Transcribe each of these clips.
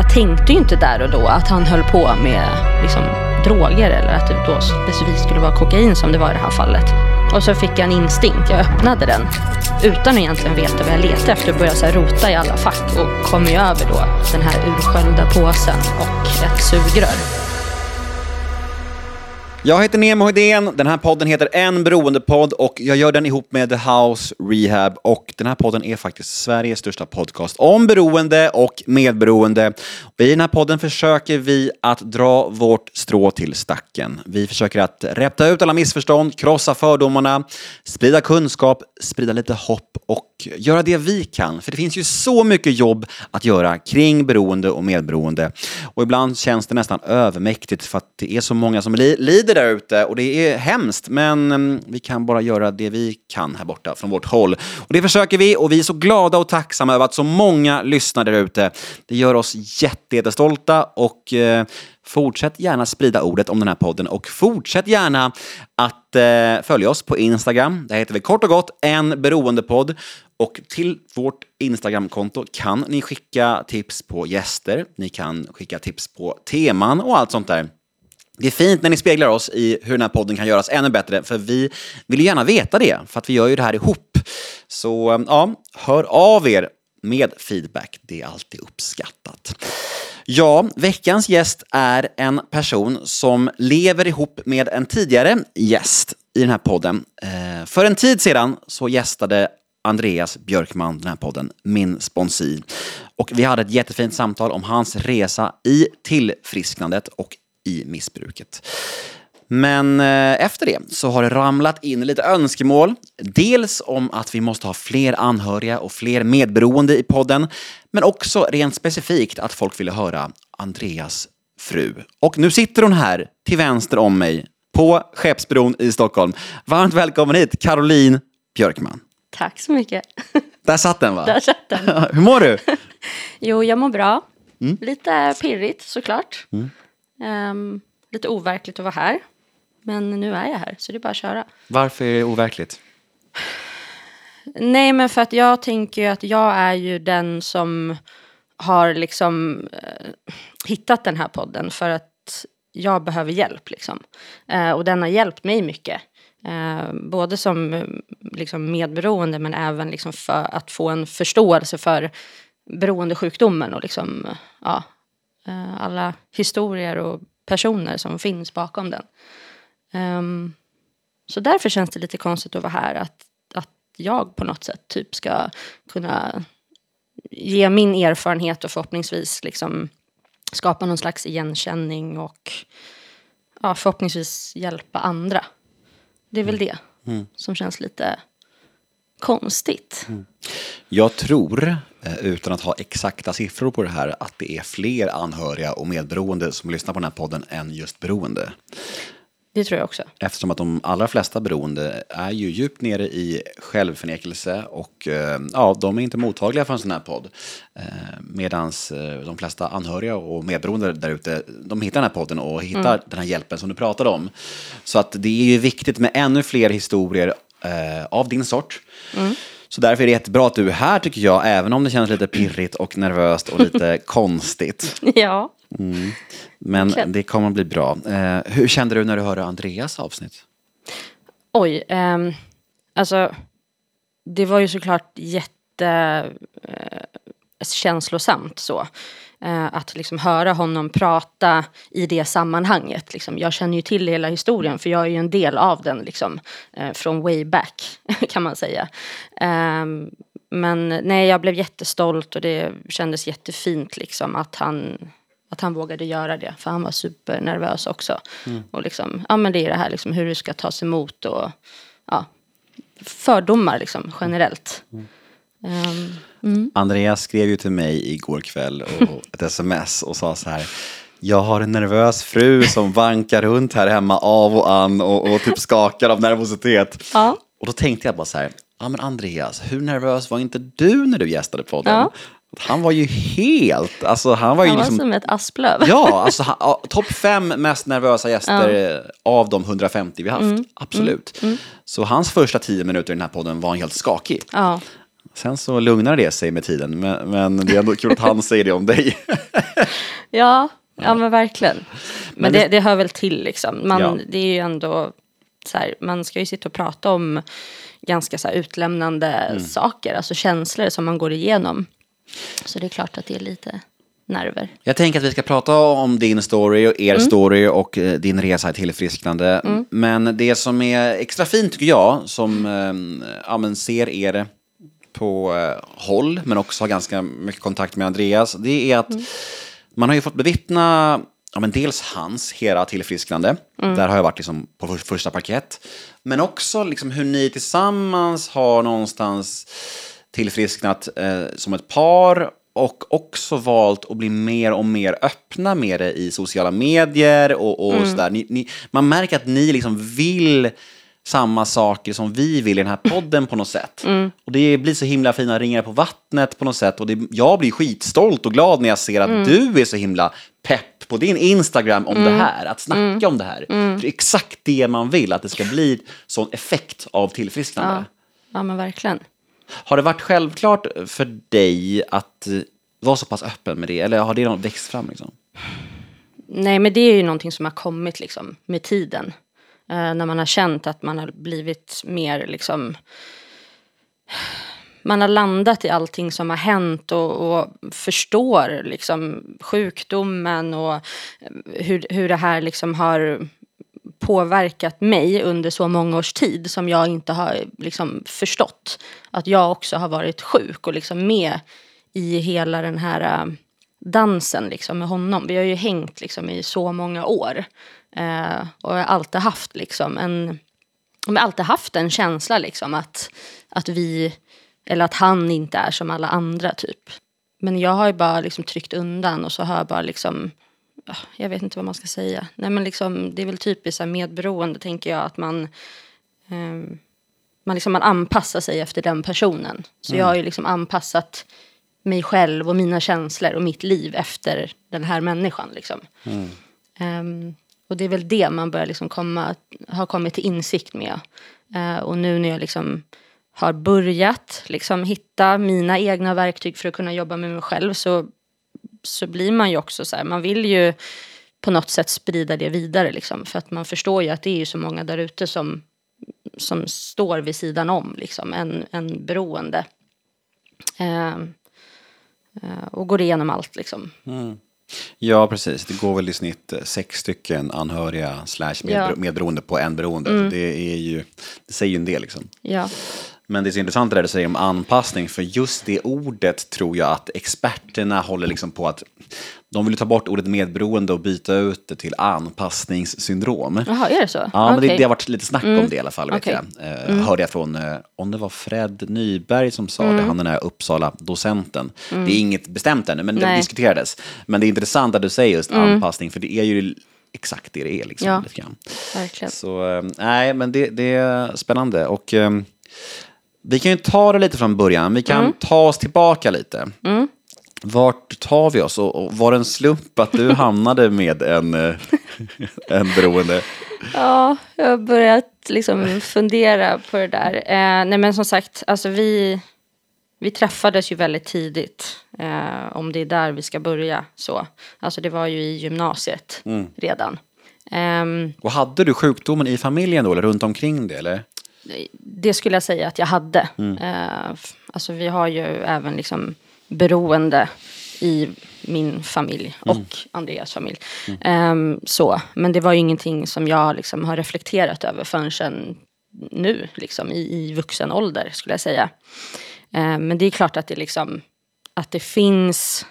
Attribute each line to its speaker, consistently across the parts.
Speaker 1: jag tänkte ju inte där och då att han höll på med liksom, droger eller att det då specifikt skulle vara kokain som det var i det här fallet. Och så fick jag en instinkt. Jag öppnade den utan att egentligen veta vad jag letade efter och började så här rota i alla fack och kom ju över då den här ursköljda påsen och ett sugrör.
Speaker 2: Jag heter Nemo Hedén, den här podden heter En beroendepodd och jag gör den ihop med The House Rehab och den här podden är faktiskt Sveriges största podcast om beroende och medberoende. Och I den här podden försöker vi att dra vårt strå till stacken. Vi försöker att rätta ut alla missförstånd, krossa fördomarna, sprida kunskap, sprida lite hopp och göra det vi kan. För det finns ju så mycket jobb att göra kring beroende och medberoende. Och ibland känns det nästan övermäktigt för att det är så många som lider lider där ute och det är hemskt, men mm, vi kan bara göra det vi kan här borta från vårt håll. Och det försöker vi och vi är så glada och tacksamma över att så många lyssnar där ute. Det gör oss jättestolta och eh, Fortsätt gärna sprida ordet om den här podden och fortsätt gärna att eh, följa oss på Instagram. Där heter vi kort och gott en beroendepodd. Och till vårt Instagramkonto kan ni skicka tips på gäster, ni kan skicka tips på teman och allt sånt där. Det är fint när ni speglar oss i hur den här podden kan göras ännu bättre, för vi vill ju gärna veta det, för att vi gör ju det här ihop. Så eh, ja, hör av er med feedback, det är alltid uppskattat. Ja, veckans gäst är en person som lever ihop med en tidigare gäst i den här podden. Eh, för en tid sedan så gästade Andreas Björkman den här podden, min sponsi. Och vi hade ett jättefint samtal om hans resa i tillfrisknandet och i missbruket. Men eh, efter det så har det ramlat in lite önskemål. Dels om att vi måste ha fler anhöriga och fler medberoende i podden, men också rent specifikt att folk ville höra Andreas fru. Och nu sitter hon här till vänster om mig på Skeppsbron i Stockholm. Varmt välkommen hit, Caroline Björkman.
Speaker 1: Tack så mycket.
Speaker 2: Där satt den va?
Speaker 1: Där satt den.
Speaker 2: Hur mår du?
Speaker 1: jo, jag mår bra. Mm. Lite pirrigt såklart. Mm. Um, lite overkligt att vara här. Men nu är jag här, så det är bara att köra.
Speaker 2: Varför är det overkligt?
Speaker 1: Nej, men för att jag tänker ju att jag är ju den som har liksom eh, hittat den här podden för att jag behöver hjälp liksom. Eh, och den har hjälpt mig mycket. Eh, både som liksom, medberoende men även liksom, för att få en förståelse för beroendesjukdomen och liksom, ja, Eh, alla historier och personer som finns bakom den. Um, så därför känns det lite konstigt att vara här. Att, att jag på något sätt typ ska kunna ge min erfarenhet och förhoppningsvis liksom skapa någon slags igenkänning och ja, förhoppningsvis hjälpa andra. Det är väl det mm. som känns lite konstigt. Mm.
Speaker 2: Jag tror, eh, utan att ha exakta siffror på det här, att det är fler anhöriga och medberoende som lyssnar på den här podden än just beroende.
Speaker 1: Det tror jag också.
Speaker 2: Eftersom att de allra flesta beroende är ju djupt nere i självförnekelse och eh, ja, de är inte mottagliga för en sån här podd. Eh, Medan de flesta anhöriga och medberoende där ute, de hittar den här podden och hittar mm. den här hjälpen som du pratade om. Så att det är ju viktigt med ännu fler historier av din sort. Mm. Så därför är det jättebra att du är här tycker jag, även om det känns lite pirrigt och nervöst och lite konstigt.
Speaker 1: Ja.
Speaker 2: Mm. Men okay. det kommer att bli bra. Eh, hur kände du när du hörde Andreas avsnitt?
Speaker 1: Oj, eh, alltså det var ju såklart jätte eh, känslosamt så. Eh, att liksom höra honom prata i det sammanhanget. Liksom. Jag känner ju till hela historien för jag är ju en del av den liksom, eh, från way back kan man säga. Eh, men nej, jag blev jättestolt och det kändes jättefint liksom, att, han, att han vågade göra det. För han var supernervös också. Mm. Och liksom, ja, men det är det här liksom, hur det ska tas emot och ja, fördomar liksom, generellt. Mm.
Speaker 2: Um, mm. Andreas skrev ju till mig igår kväll och ett sms och sa så här jag har en nervös fru som vankar runt här hemma av och an och, och typ skakar av nervositet. Ja. Och då tänkte jag bara så här, ja men Andreas, hur nervös var inte du när du gästade podden? Ja. Han var ju helt, alltså han var ju
Speaker 1: han
Speaker 2: var liksom,
Speaker 1: som ett asplöv.
Speaker 2: Ja, alltså topp fem mest nervösa gäster ja. av de 150 vi haft, mm. absolut. Mm. Mm. Så hans första tio minuter i den här podden var han helt skakig. Ja. Sen så lugnar det sig med tiden, men, men det är ändå kul att han säger det om dig.
Speaker 1: Ja, ja men verkligen. Men,
Speaker 2: Men
Speaker 1: det,
Speaker 2: det-
Speaker 1: hör väl till liksom. Man,
Speaker 2: Ja.
Speaker 1: Det är ju ändå så här, man ska ju sitta och prata om ganska så utlämnande
Speaker 2: Mm.
Speaker 1: saker, alltså känslor som man går igenom. Så det är klart att det är lite nerver.
Speaker 2: Jag tänker att vi ska prata om din story och
Speaker 1: Mm.
Speaker 2: er story och eh, din resa i tillfrisknande. Men det som är extra fint tycker jag, som men ser er på eh, håll, men också har ganska mycket kontakt med Andreas, det är att
Speaker 1: Mm.
Speaker 2: man har ju fått bevittna ja, men dels hans hela tillfrisknande,
Speaker 1: Mm.
Speaker 2: där har jag varit liksom på för, första parkett, men också liksom hur ni tillsammans har någonstans tillfrisknat eh, som ett par och också valt att bli mer och mer öppna med det i sociala medier och, och sådär. Ni, ni, man märker att ni liksom vill samma saker som vi vill i den här podden på något sätt. Och det blir så himla fina ringar på vattnet på något sätt. Och det, jag blir skitstolt och glad när jag ser att du är så himla pepp på din Instagram om det här, att snacka om det här. För det är exakt det man vill, att det ska bli sån effekt av tillfrisknande.
Speaker 1: Ja, ja men verkligen.
Speaker 2: Har det varit självklart för dig att eh, vara så pass öppen med det? Eller har det växt fram? Liksom?
Speaker 1: Nej, men det är ju någonting som har kommit liksom med tiden. Eh, när man har känt att man har blivit mer liksom... Man har landat i allting som har hänt och, och förstår liksom sjukdomen och eh, hur, hur det här liksom har påverkat mig under så många års tid som jag inte har liksom förstått. Att jag också har varit sjuk och liksom med i hela den här eh, dansen liksom med honom. Vi har ju hängt liksom i så många år. Eh, och jag har alltid haft liksom en, jag har alltid haft en känsla liksom att, att vi, eller att han inte är som alla andra typ. Men jag har ju bara liksom tryckt undan och så har jag bara liksom ja, jag vet inte vad man ska säga. Nej, men liksom, det är väl typiskt medberoende, tänker jag, att man, ehm, man, liksom, man anpassar sig efter den personen. Så jag har ju liksom anpassat mig själv och mina känslor och mitt liv efter den här människan. Liksom. Ehm, och det är väl det man börjar liksom komma, har kommit till insikt med. Eh, och nu när jag liksom har börjat liksom hitta mina egna verktyg för att kunna jobba med mig själv så så blir man ju också så här, man vill ju på något sätt sprida det vidare liksom. För att man förstår ju att det är ju så många där ute som, som står vid sidan om liksom, en, en beroende. Eh, eh och går igenom allt liksom. Mm.
Speaker 2: Ja, precis. Det går väl i snitt eh, sex stycken anhöriga slash
Speaker 1: Ja.
Speaker 2: medberoende på en beroende. Det, är ju, det säger ju en del. Liksom.
Speaker 1: Ja,
Speaker 2: Men det är så intressant det där du säger om anpassning, för just det ordet tror jag att experterna håller liksom på att de vill ta bort ordet medberoende och byta ut det till anpassningssyndrom.
Speaker 1: jaha, är det så?
Speaker 2: Ja, men det, det har varit lite snack om det i alla fall. Vet
Speaker 1: Okej.
Speaker 2: jag. Eh, Hörde jag från, eh, om det var Fred Nyberg som sa det, han den här Uppsala-docenten. Det är inget bestämt ännu, men det
Speaker 1: Nej.
Speaker 2: diskuterades. Men det är intressant att du säger just anpassning, för det är ju exakt det det är. Liksom,
Speaker 1: Ja. Verkligen.
Speaker 2: Så eh, nej, men det, det är spännande. Och eh, vi kan ju ta det lite från början. Vi kan ta oss tillbaka lite. Vart tar vi oss? Och, och var det en slump att du hamnade med en, eh, en beroende?
Speaker 1: Ja, jag har börjat liksom fundera på det där. Eh, nej men som sagt, alltså vi, vi träffades ju väldigt tidigt. Eh, om det är där vi ska börja så. Alltså det var ju i gymnasiet redan. Ehm,
Speaker 2: Och hade du sjukdomen i familjen då, eller runt omkring det? Eller?
Speaker 1: Det skulle jag säga att jag hade. Eh, f- alltså vi har ju även liksom beroende i min familj och Andreas familj. Ehm, så, men det var ju ingenting som jag liksom har reflekterat över förrän nu, liksom, i, i vuxen ålder skulle jag säga. Ehm, men det är klart att det, liksom, att det finns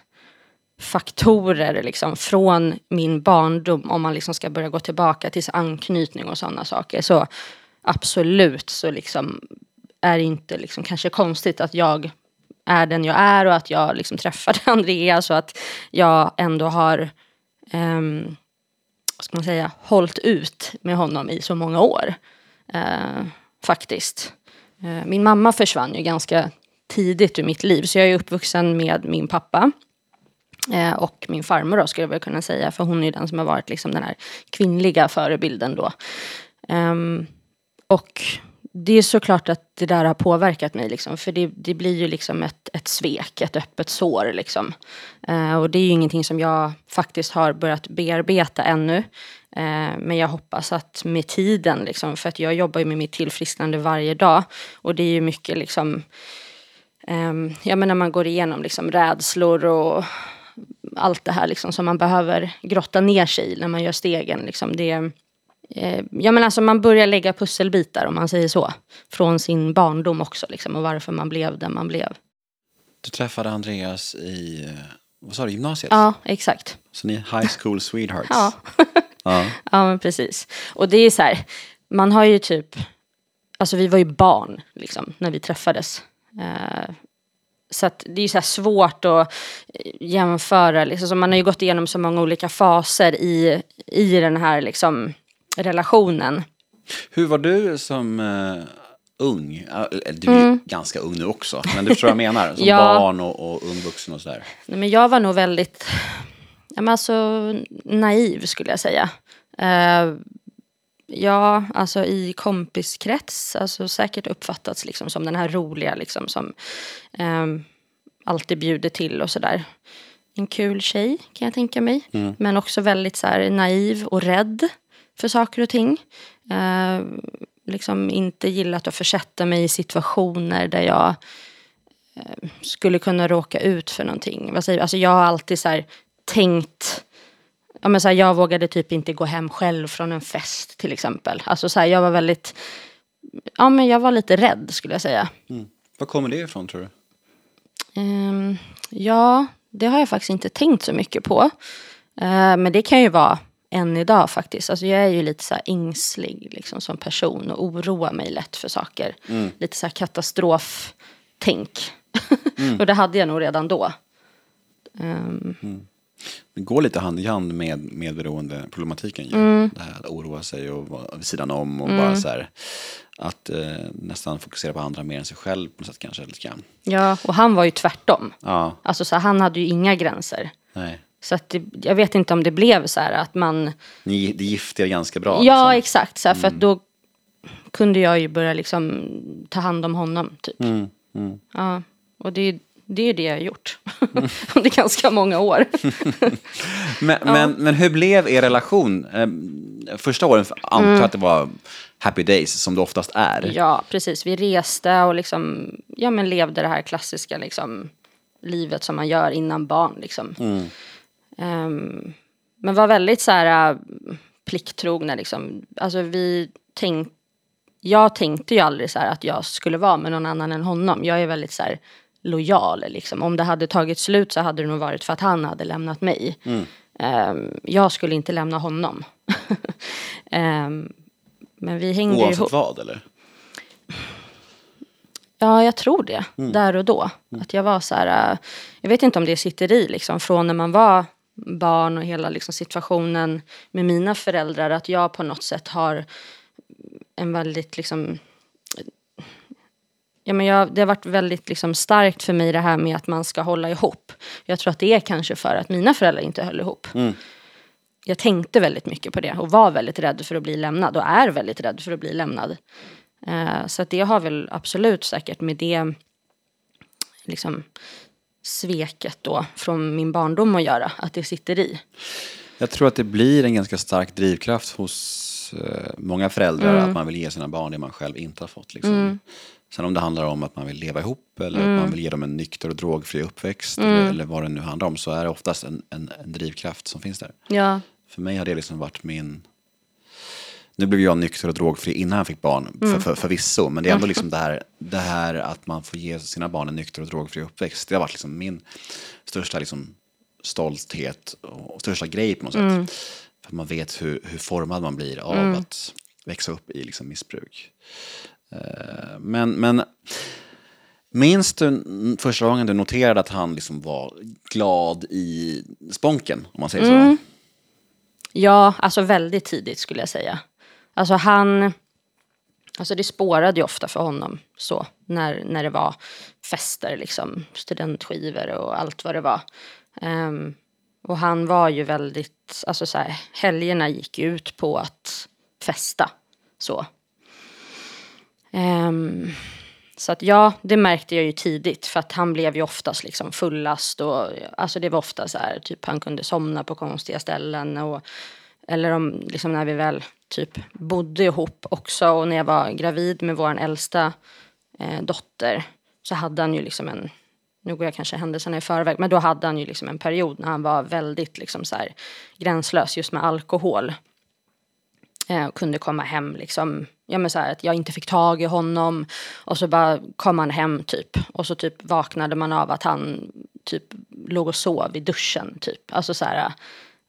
Speaker 1: faktorer liksom, från min barndom om man liksom ska börja gå tillbaka till anknytning och sådana saker. Så absolut så liksom är det inte liksom kanske konstigt att jag är den jag är och att jag liksom träffade Andreas och att jag ändå har um, vad ska man säga, hållit ut med honom i så många år. Uh, faktiskt. Uh, min mamma försvann ju ganska tidigt ur mitt liv så jag är uppvuxen med min pappa. Eh, och min farmor då skulle jag väl kunna säga för hon är ju den som har varit liksom den här kvinnliga förebilden då. Um, och det är såklart att det där har påverkat mig. Liksom, för det, det blir ju liksom ett, ett svek, ett öppet sår. Liksom. Eh, och det är ju ingenting som jag faktiskt har börjat bearbeta ännu. Eh, men jag hoppas att med tiden, liksom, för att jag jobbar ju med mitt tillfrisknande varje dag. Och det är ju mycket liksom, eh, ja men när man går igenom liksom rädslor och allt det här liksom, som man behöver grotta ner sig i när man gör stegen. Liksom. Det, Eh, ja, men alltså man börjar lägga pusselbitar om man säger så. Från sin barndom också liksom, och varför man blev den man blev.
Speaker 2: Du träffade Andreas i, eh, vad sa du, gymnasiet?
Speaker 1: Ja, exakt.
Speaker 2: Så ni är high school sweethearts?
Speaker 1: ja.
Speaker 2: ja.
Speaker 1: ja, men precis. Och det är så här, man har ju typ, alltså vi var ju barn liksom när vi träffades. Eh, så att det är så svårt att jämföra, liksom, så man har ju gått igenom så många olika faser i, i den här liksom relationen.
Speaker 2: Hur var du som uh, ung? Du är mm. ganska ung nu också, men du förstår vad jag menar? Som ja. barn och, och ung vuxen och sådär.
Speaker 1: Nej, men jag var nog väldigt ja, men alltså, naiv skulle jag säga. Uh, ja, alltså i kompiskrets, alltså säkert uppfattats liksom som den här roliga liksom som um, alltid bjuder till och sådär. En kul tjej kan jag tänka mig. Mm. Men också väldigt så här, naiv och rädd för saker och ting. Eh, liksom inte gillat att försätta mig i situationer där jag eh, skulle kunna råka ut för någonting. Vad säger, alltså jag har alltid så tänkt Ja, men så här, jag vågade typ inte gå hem själv från en fest till exempel. Alltså så här, jag var väldigt, ja men jag var lite rädd skulle jag säga.
Speaker 2: Mm. Var kommer det ifrån tror du?
Speaker 1: Um, ja, det har jag faktiskt inte tänkt så mycket på. Uh, men det kan ju vara än idag faktiskt. Alltså jag är ju lite så här ängslig liksom, som person och oroar mig lätt för saker. Mm. Lite så här katastroftänk. Mm. och det hade jag nog redan då. Um.
Speaker 2: Mm. Det går lite hand i hand med medberoendeproblematiken ju. Mm. Det här att oroa sig och vara vid sidan om och bara mm. så här att eh, nästan fokusera på andra mer än sig själv på något sätt kanske lite grann.
Speaker 1: Ja, och han var ju tvärtom. Ja. Alltså så här, han hade ju inga gränser.
Speaker 2: Nej.
Speaker 1: Så att det, jag vet inte om det blev så här att man...
Speaker 2: Ni, det gifte er ganska bra?
Speaker 1: Ja, liksom. exakt. Så här, för mm. att då kunde jag ju börja liksom ta hand om honom. Typ. Mm. Mm. Ja, och det, det är det jag har gjort. Mm. Under ganska många år.
Speaker 2: men, ja. men, men hur blev er relation? Ehm, första åren antar jag mm. att det var happy days som det oftast är.
Speaker 1: Ja, precis. Vi reste och liksom, ja, men levde det här klassiska liksom, livet som man gör innan barn. Liksom. Um, men var väldigt så här uh, plikttrogna liksom. Alltså vi tänkte, jag tänkte ju aldrig så här att jag skulle vara med någon annan än honom. Jag är väldigt så här lojal liksom. Om det hade tagit slut så hade det nog varit för att han hade lämnat mig. Mm. Um, jag skulle inte lämna honom. um, men vi hängde
Speaker 2: Oavsett ihop. vad eller?
Speaker 1: Ja, jag tror det. Mm. Där och då. Mm. Att jag var så här, uh, jag vet inte om det sitter i liksom från när man var barn och hela liksom situationen med mina föräldrar. Att jag på något sätt har en väldigt liksom Ja, men jag, det har varit väldigt liksom starkt för mig det här med att man ska hålla ihop. Jag tror att det är kanske för att mina föräldrar inte höll ihop. Mm. Jag tänkte väldigt mycket på det och var väldigt rädd för att bli lämnad och är väldigt rädd för att bli lämnad. Uh, så att det har väl absolut säkert med det liksom sveket då från min barndom att göra, att det sitter i.
Speaker 2: Jag tror att det blir en ganska stark drivkraft hos eh, många föräldrar mm. att man vill ge sina barn det man själv inte har fått. Liksom. Mm. Sen om det handlar om att man vill leva ihop eller mm. att man vill ge dem en nykter och drogfri uppväxt eller, mm. eller, vad det nu handlar om så är det oftast en, en, en drivkraft som finns där.
Speaker 1: Ja.
Speaker 2: För mig har det liksom varit min nu blev jag nykter och drogfri innan jag fick barn, mm. för, för, förvisso. Men det är ändå liksom det här, det här att man får ge sina barn en nykter och drogfri uppväxt. Det har varit liksom min största liksom stolthet och största grej på något mm. sätt. För man vet hur, hur formad man blir av mm. att växa upp i liksom missbruk. Uh, men, men minns du första gången du noterade att han liksom var glad i sponken, om man säger så? Mm.
Speaker 1: Ja, alltså väldigt tidigt skulle jag säga. Alltså han, alltså det spårade ju ofta för honom så när, när det var fester, liksom, studentskivor och allt vad det var. Um, och han var ju väldigt, alltså så här, helgerna gick ut på att festa. Så. Um, så att ja, det märkte jag ju tidigt för att han blev ju oftast liksom fullast och alltså det var ofta så här typ han kunde somna på konstiga ställen och eller om liksom när vi väl typ bodde ihop också och när jag var gravid med vår äldsta eh, dotter så hade han ju liksom en nu går jag kanske händelserna i förväg, men då hade han ju liksom en period när han var väldigt liksom så här, gränslös just med alkohol. Eh, kunde komma hem liksom, ja men så här, att jag inte fick tag i honom och så bara kom han hem typ och så typ vaknade man av att han typ låg och sov i duschen typ. Alltså så här,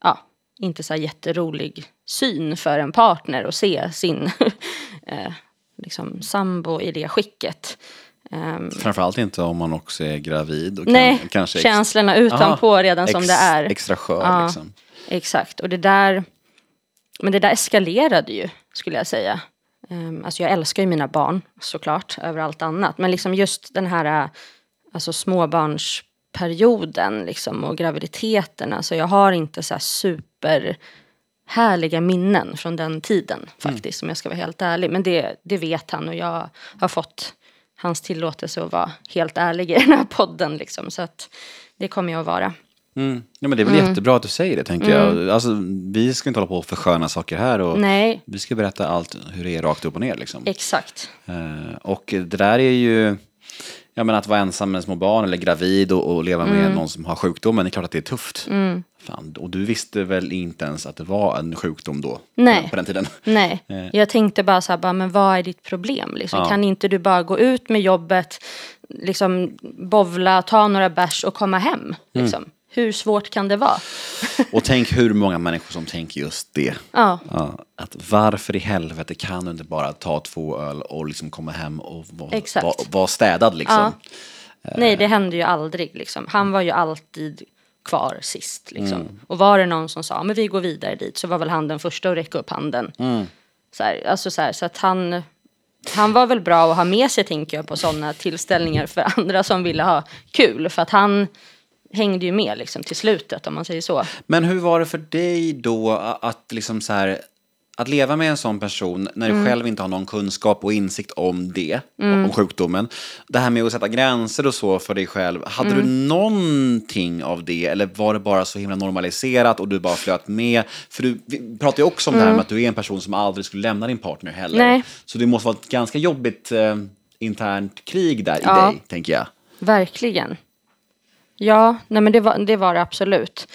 Speaker 1: ja, inte så jätterolig syn för en partner att se sin eh, liksom sambo i det skicket.
Speaker 2: Um, Framförallt inte om man också är gravid. Och
Speaker 1: nej, kan, kanske känslorna utanpå aha, redan som det är.
Speaker 2: Extra skör ja, liksom.
Speaker 1: Exakt, och det där, men det där eskalerade ju skulle jag säga. Um, alltså jag älskar ju mina barn såklart över allt annat. Men liksom just den här alltså småbarnsperioden liksom, och graviditeten. Alltså jag har inte så här super härliga minnen från den tiden faktiskt. Mm. Om jag ska vara helt ärlig. Men det, det vet han och jag har fått hans tillåtelse att vara helt ärlig i den här podden. Liksom. Så att det kommer jag att vara.
Speaker 2: Mm. Ja, men det är väl mm. jättebra att du säger det, tänker mm. jag. Alltså, vi ska inte hålla på och försköna saker här. Och
Speaker 1: Nej.
Speaker 2: Vi ska berätta allt hur det är rakt upp och ner. Liksom.
Speaker 1: Exakt.
Speaker 2: Uh, och det där är ju... Jag menar att vara ensam med små barn eller gravid och, och leva med mm. någon som har sjukdomen, det är klart att det är tufft.
Speaker 1: Mm.
Speaker 2: Fan, och du visste väl inte ens att det var en sjukdom då?
Speaker 1: Nej.
Speaker 2: På den tiden?
Speaker 1: Nej. Eh. Jag tänkte bara så här, bara, men vad är ditt problem? Liksom, ja. Kan inte du bara gå ut med jobbet, liksom bovla, ta några bärs och komma hem? Mm. Liksom? Mm. Hur svårt kan det vara?
Speaker 2: och tänk hur många människor som tänker just det.
Speaker 1: Ja.
Speaker 2: ja. att varför i helvete kan du inte bara ta två öl och liksom komma hem och vara var, var städad liksom?
Speaker 1: Ja. Nej, det hände ju aldrig. Liksom. Han var ju alltid kvar sist. Liksom. Mm. Och var det någon som sa men vi går vidare dit så var väl han den första att räcka upp handen.
Speaker 2: Mm.
Speaker 1: Så, här, alltså så, här, så att han, han var väl bra att ha med sig tänker jag på sådana tillställningar för andra som ville ha kul. För att han hängde ju med liksom, till slutet om man säger så.
Speaker 2: Men hur var det för dig då att liksom så här att leva med en sån person när du mm. själv inte har någon kunskap och insikt om det, mm. om sjukdomen. Det här med att sätta gränser och så för dig själv. Hade mm. du någonting av det eller var det bara så himla normaliserat och du bara flöt med? För du pratar ju också om det här mm. med att du är en person som aldrig skulle lämna din partner heller.
Speaker 1: Nej.
Speaker 2: Så det måste vara ett ganska jobbigt eh, internt krig där ja. i dig, tänker jag.
Speaker 1: Verkligen. Ja, nej men det var, det var det absolut.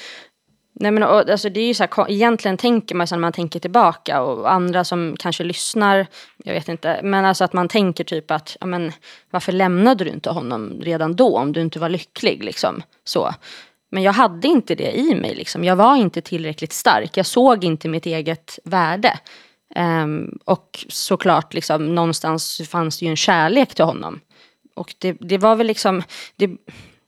Speaker 1: Nej men och, alltså det är ju så här, egentligen tänker man så när man tänker tillbaka och andra som kanske lyssnar, jag vet inte, men alltså att man tänker typ att, ja men varför lämnade du inte honom redan då om du inte var lycklig liksom så. Men jag hade inte det i mig liksom, jag var inte tillräckligt stark, jag såg inte mitt eget värde. Um, och såklart liksom någonstans fanns det ju en kärlek till honom. Och det, det var väl liksom, det,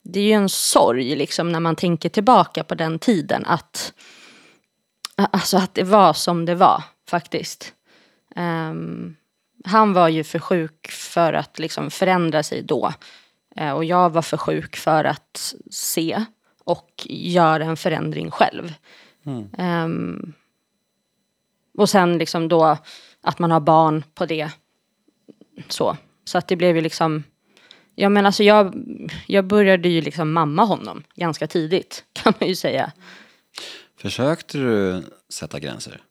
Speaker 1: det är ju en sorg liksom när man tänker tillbaka på den tiden att, alltså att det var som det var faktiskt. Um, han var ju för sjuk för att liksom förändra sig då. Uh, och jag var för sjuk för att se och göra en förändring själv. Mm. Um, och sen liksom då att man har barn på det. Så, så att det blev ju liksom Ja men alltså jag, jag började ju liksom mamma honom ganska tidigt kan man ju säga.
Speaker 2: Försökte du sätta gränser?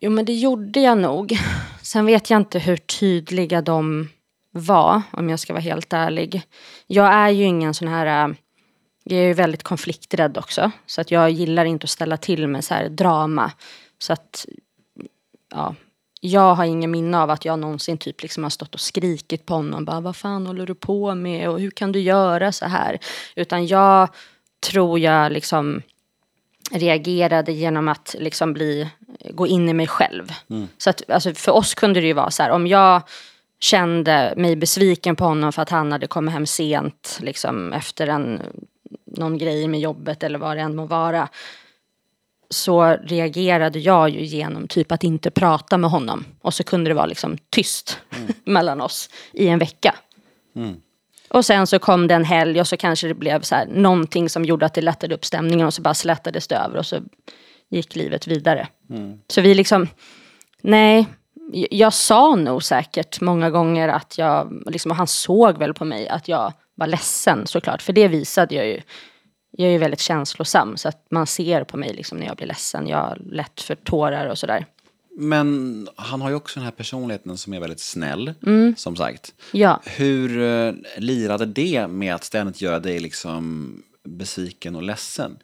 Speaker 1: Jo men det gjorde jag nog. Sen vet jag inte hur tydliga de var om jag ska vara helt ärlig. Jag är ju ingen sån här äh, jag är ju väldigt konflikträdd också. Så att jag gillar inte att ställa till med så här drama. Så att ja, jag har ingen minne av att jag någonsin typ liksom har stått och skrikit på honom. Bara, vad fan håller du på med och hur kan du göra så här? Utan jag tror jag liksom reagerade genom att liksom bli, gå in i mig själv. Mm. Så att, alltså, för oss kunde det ju vara så här, om jag kände mig besviken på honom för att han hade kommit hem sent liksom, efter en, någon grej med jobbet eller vad det än må vara så reagerade jag ju genom typ att inte prata med honom. Och så kunde det vara liksom tyst mm. mellan oss i en vecka.
Speaker 2: Mm.
Speaker 1: Och sen så kom det en helg och så kanske det blev så här, någonting som gjorde att det lättade upp stämningen och så bara slätades det över och så gick livet vidare.
Speaker 2: Mm.
Speaker 1: Så vi liksom, nej, jag, sa nog säkert många gånger att jag, liksom, och han såg väl på mig att jag var ledsen såklart. För det visade jag ju. Jag är ju väldigt känslosam så att man ser på mig liksom, när jag blir ledsen. Jag har lätt för tårar och sådär.
Speaker 2: Men han har ju också den här personligheten som är väldigt snäll, som sagt.
Speaker 1: Ja.
Speaker 2: Hur eh, lirade det med att ständigt göra dig liksom besviken och ledsen?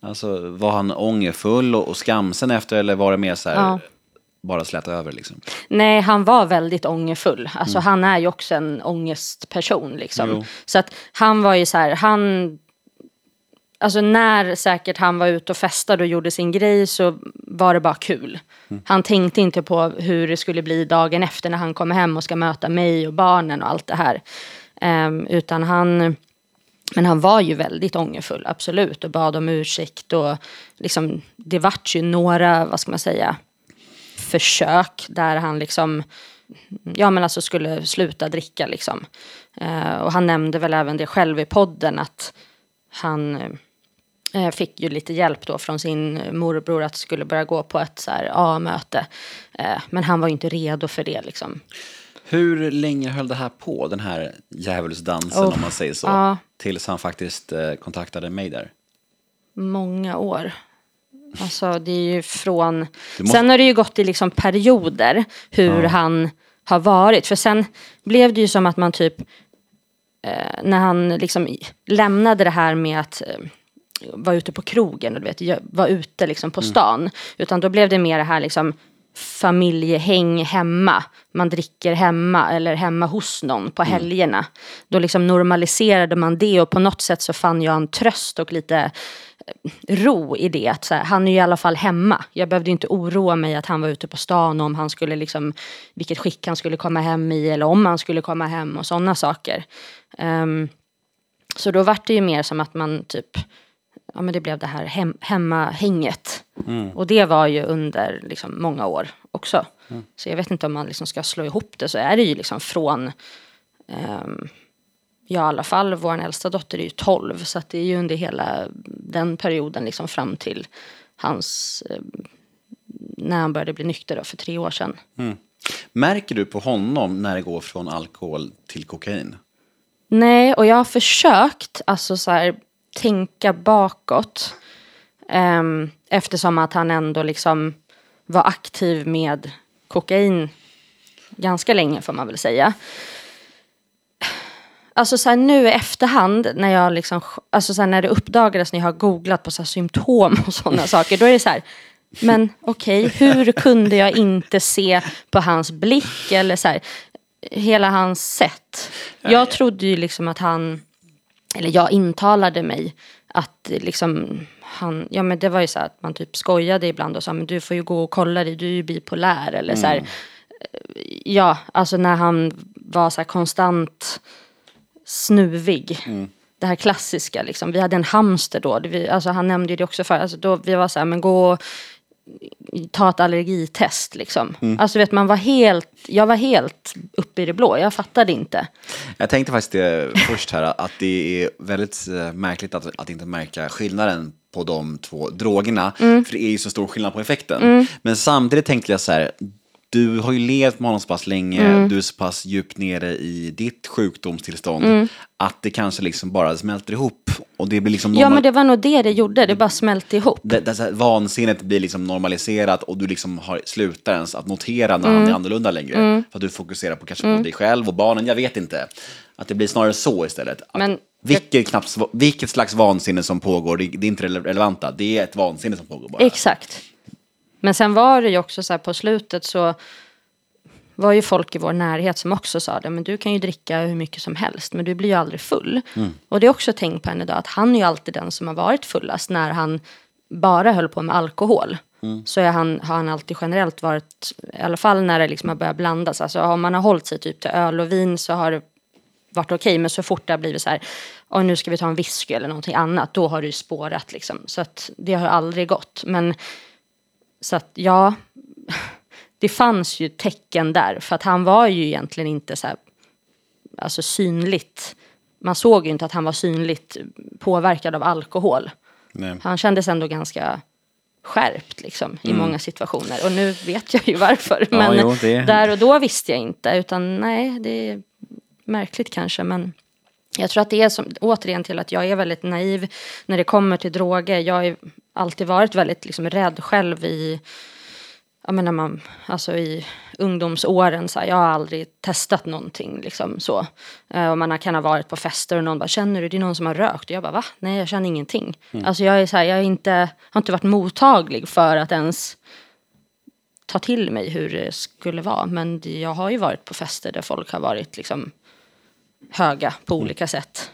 Speaker 2: Alltså, var han ångerfull och, och skamsen efter eller var det mer så här,
Speaker 1: Ja.
Speaker 2: bara släta över liksom?
Speaker 1: Nej, han var väldigt ångerfull. Alltså han är ju också en ångestperson liksom.
Speaker 2: Jo.
Speaker 1: Så att han var ju så här, han... Alltså när säkert han var ute och festade och gjorde sin grej så var det bara kul. Han tänkte inte på hur det skulle bli dagen efter när han kommer hem och ska möta mig och barnen och allt det här. Um, utan han... Men han var ju väldigt ångerfull, absolut. Och bad om ursäkt och liksom, det vart ju några, vad ska man säga, försök där han liksom ja men alltså skulle sluta dricka liksom. Eh, och han nämnde väl även det själv i podden att han fick ju lite hjälp då från sin morbror att skulle börja gå på ett så A-möte. Eh, men han var ju inte redo för det liksom.
Speaker 2: Hur länge höll det här på, den här djävulsdansen
Speaker 1: Oh,
Speaker 2: om man säger så?
Speaker 1: ja.
Speaker 2: Tills han faktiskt eh, kontaktade mig där.
Speaker 1: Många år. Alltså det är ju från...
Speaker 2: Måste-
Speaker 1: Sen har det ju gått i liksom perioder hur han har varit. För sen blev det ju som att man typ... Eh, när han liksom lämnade det här med att eh, vara ute på krogen och du vet, vara var ute liksom på stan. Utan då blev det mer det här liksom familjehäng hemma. Man dricker hemma eller hemma hos någon på helgerna. Då liksom normaliserade man det och på något sätt så fann jag en tröst och lite eh, ro i det. Att så här, han är ju i alla fall hemma. Jag behövde inte oroa mig att han var ute på stan och om han skulle liksom, vilket skick han skulle komma hem i eller om han skulle komma hem och sådana saker. Um, så då vart det ju mer som att man typ, ja men det blev det här hem, hemmahänget. Och det var ju under liksom många år också. Så jag vet inte om man liksom ska slå ihop det så är det ju liksom från ehm, Ja, i alla fall vår äldsta dotter är ju 12 så att det är ju under hela den perioden liksom fram till hans eh, när han började bli nykter då, för tre år sedan.
Speaker 2: Märker du på honom när det går från alkohol till kokain?
Speaker 1: Nej, och jag har försökt alltså så här, tänka bakåt. Ehm, eftersom att han ändå liksom var aktiv med kokain ganska länge får man väl säga. Alltså så här, nu i efterhand när jag liksom, alltså så här, när det uppdagades när jag har googlat på så här, symptom och sådana saker, då är det så här, men okej, hur kunde jag inte se på hans blick eller så här, hela hans sätt. Jag trodde ju liksom att han, eller jag intalade mig att liksom han, ja men det var ju så att man typ skojade ibland och sa men du får ju gå och kolla dig, du är ju bipolär eller så här. Ja, alltså när han var så här konstant snuvig. Det här klassiska liksom. Vi hade en hamster då. Vi, alltså han nämnde ju det också för. Alltså då vi var så här, men gå och ta ett allergitest liksom. Alltså vet man var helt, jag var helt uppe i det blå. Jag fattade inte.
Speaker 2: Jag tänkte faktiskt det först här att det är väldigt eh, märkligt att, att inte märka skillnaden på de två drogerna. För det är ju så stor skillnad på effekten. Men samtidigt tänkte jag så här, du har ju levt med honom så pass länge, du är så pass djupt nere i ditt sjukdomstillstånd, att det kanske liksom bara smälter ihop. Och det blir liksom
Speaker 1: Ja men det var nog det det gjorde, det bara smälte ihop.
Speaker 2: det, det, här, vansinnet blir liksom normaliserat och du liksom har, slutar ens att notera när han är annorlunda längre. För att du fokuserar på kanske på dig själv och barnen, jag vet inte. Att det blir snarare så istället.
Speaker 1: Men-
Speaker 2: vilket, knappt, vilket slags vansinne som pågår, det, det är inte rele- relevanta. Det är ett vansinne som pågår bara.
Speaker 1: Exakt. Men sen var det ju också så här på slutet så var ju folk i vår närhet som också sa det, men du kan ju dricka hur mycket som helst, men du blir ju aldrig full. Och det är också tänkt på än idag, att han är ju alltid den som har varit fullast när han bara höll på med alkohol. Så är han, har han alltid generellt varit, i alla fall när det liksom har börjat blandas, alltså om man har hållit sig typ till öl och vin så har det varit okej, men så fort det har blivit så här, och nu ska vi ta en whisky eller någonting annat, då har det ju spårat liksom. Så att det har aldrig gått. Men så att ja, det fanns ju tecken där. För att han var ju egentligen inte så här, alltså synligt. Man såg ju inte att han var synligt påverkad av alkohol.
Speaker 2: Nej.
Speaker 1: Han kändes ändå ganska skärpt liksom, i många situationer. Och nu vet jag ju varför.
Speaker 2: Ja,
Speaker 1: Men
Speaker 2: jo, det-
Speaker 1: där och då visste jag inte. Utan nej, det är märkligt kanske. Men jag tror att det är som, återigen till att jag är väldigt naiv när det kommer till droger. Jag ju alltid varit väldigt liksom, rädd själv i jag menar man, alltså i ungdomsåren, så här, jag har aldrig testat någonting liksom så. Eh, och man kan ha varit på fester och någon bara, känner du, det är någon som har rökt? Och jag bara, va? Nej, jag känner ingenting. Alltså jag är så här, jag är inte, har inte varit mottaglig för att ens ta till mig hur det skulle vara. Men jag har ju varit på fester där folk har varit liksom höga på olika sätt.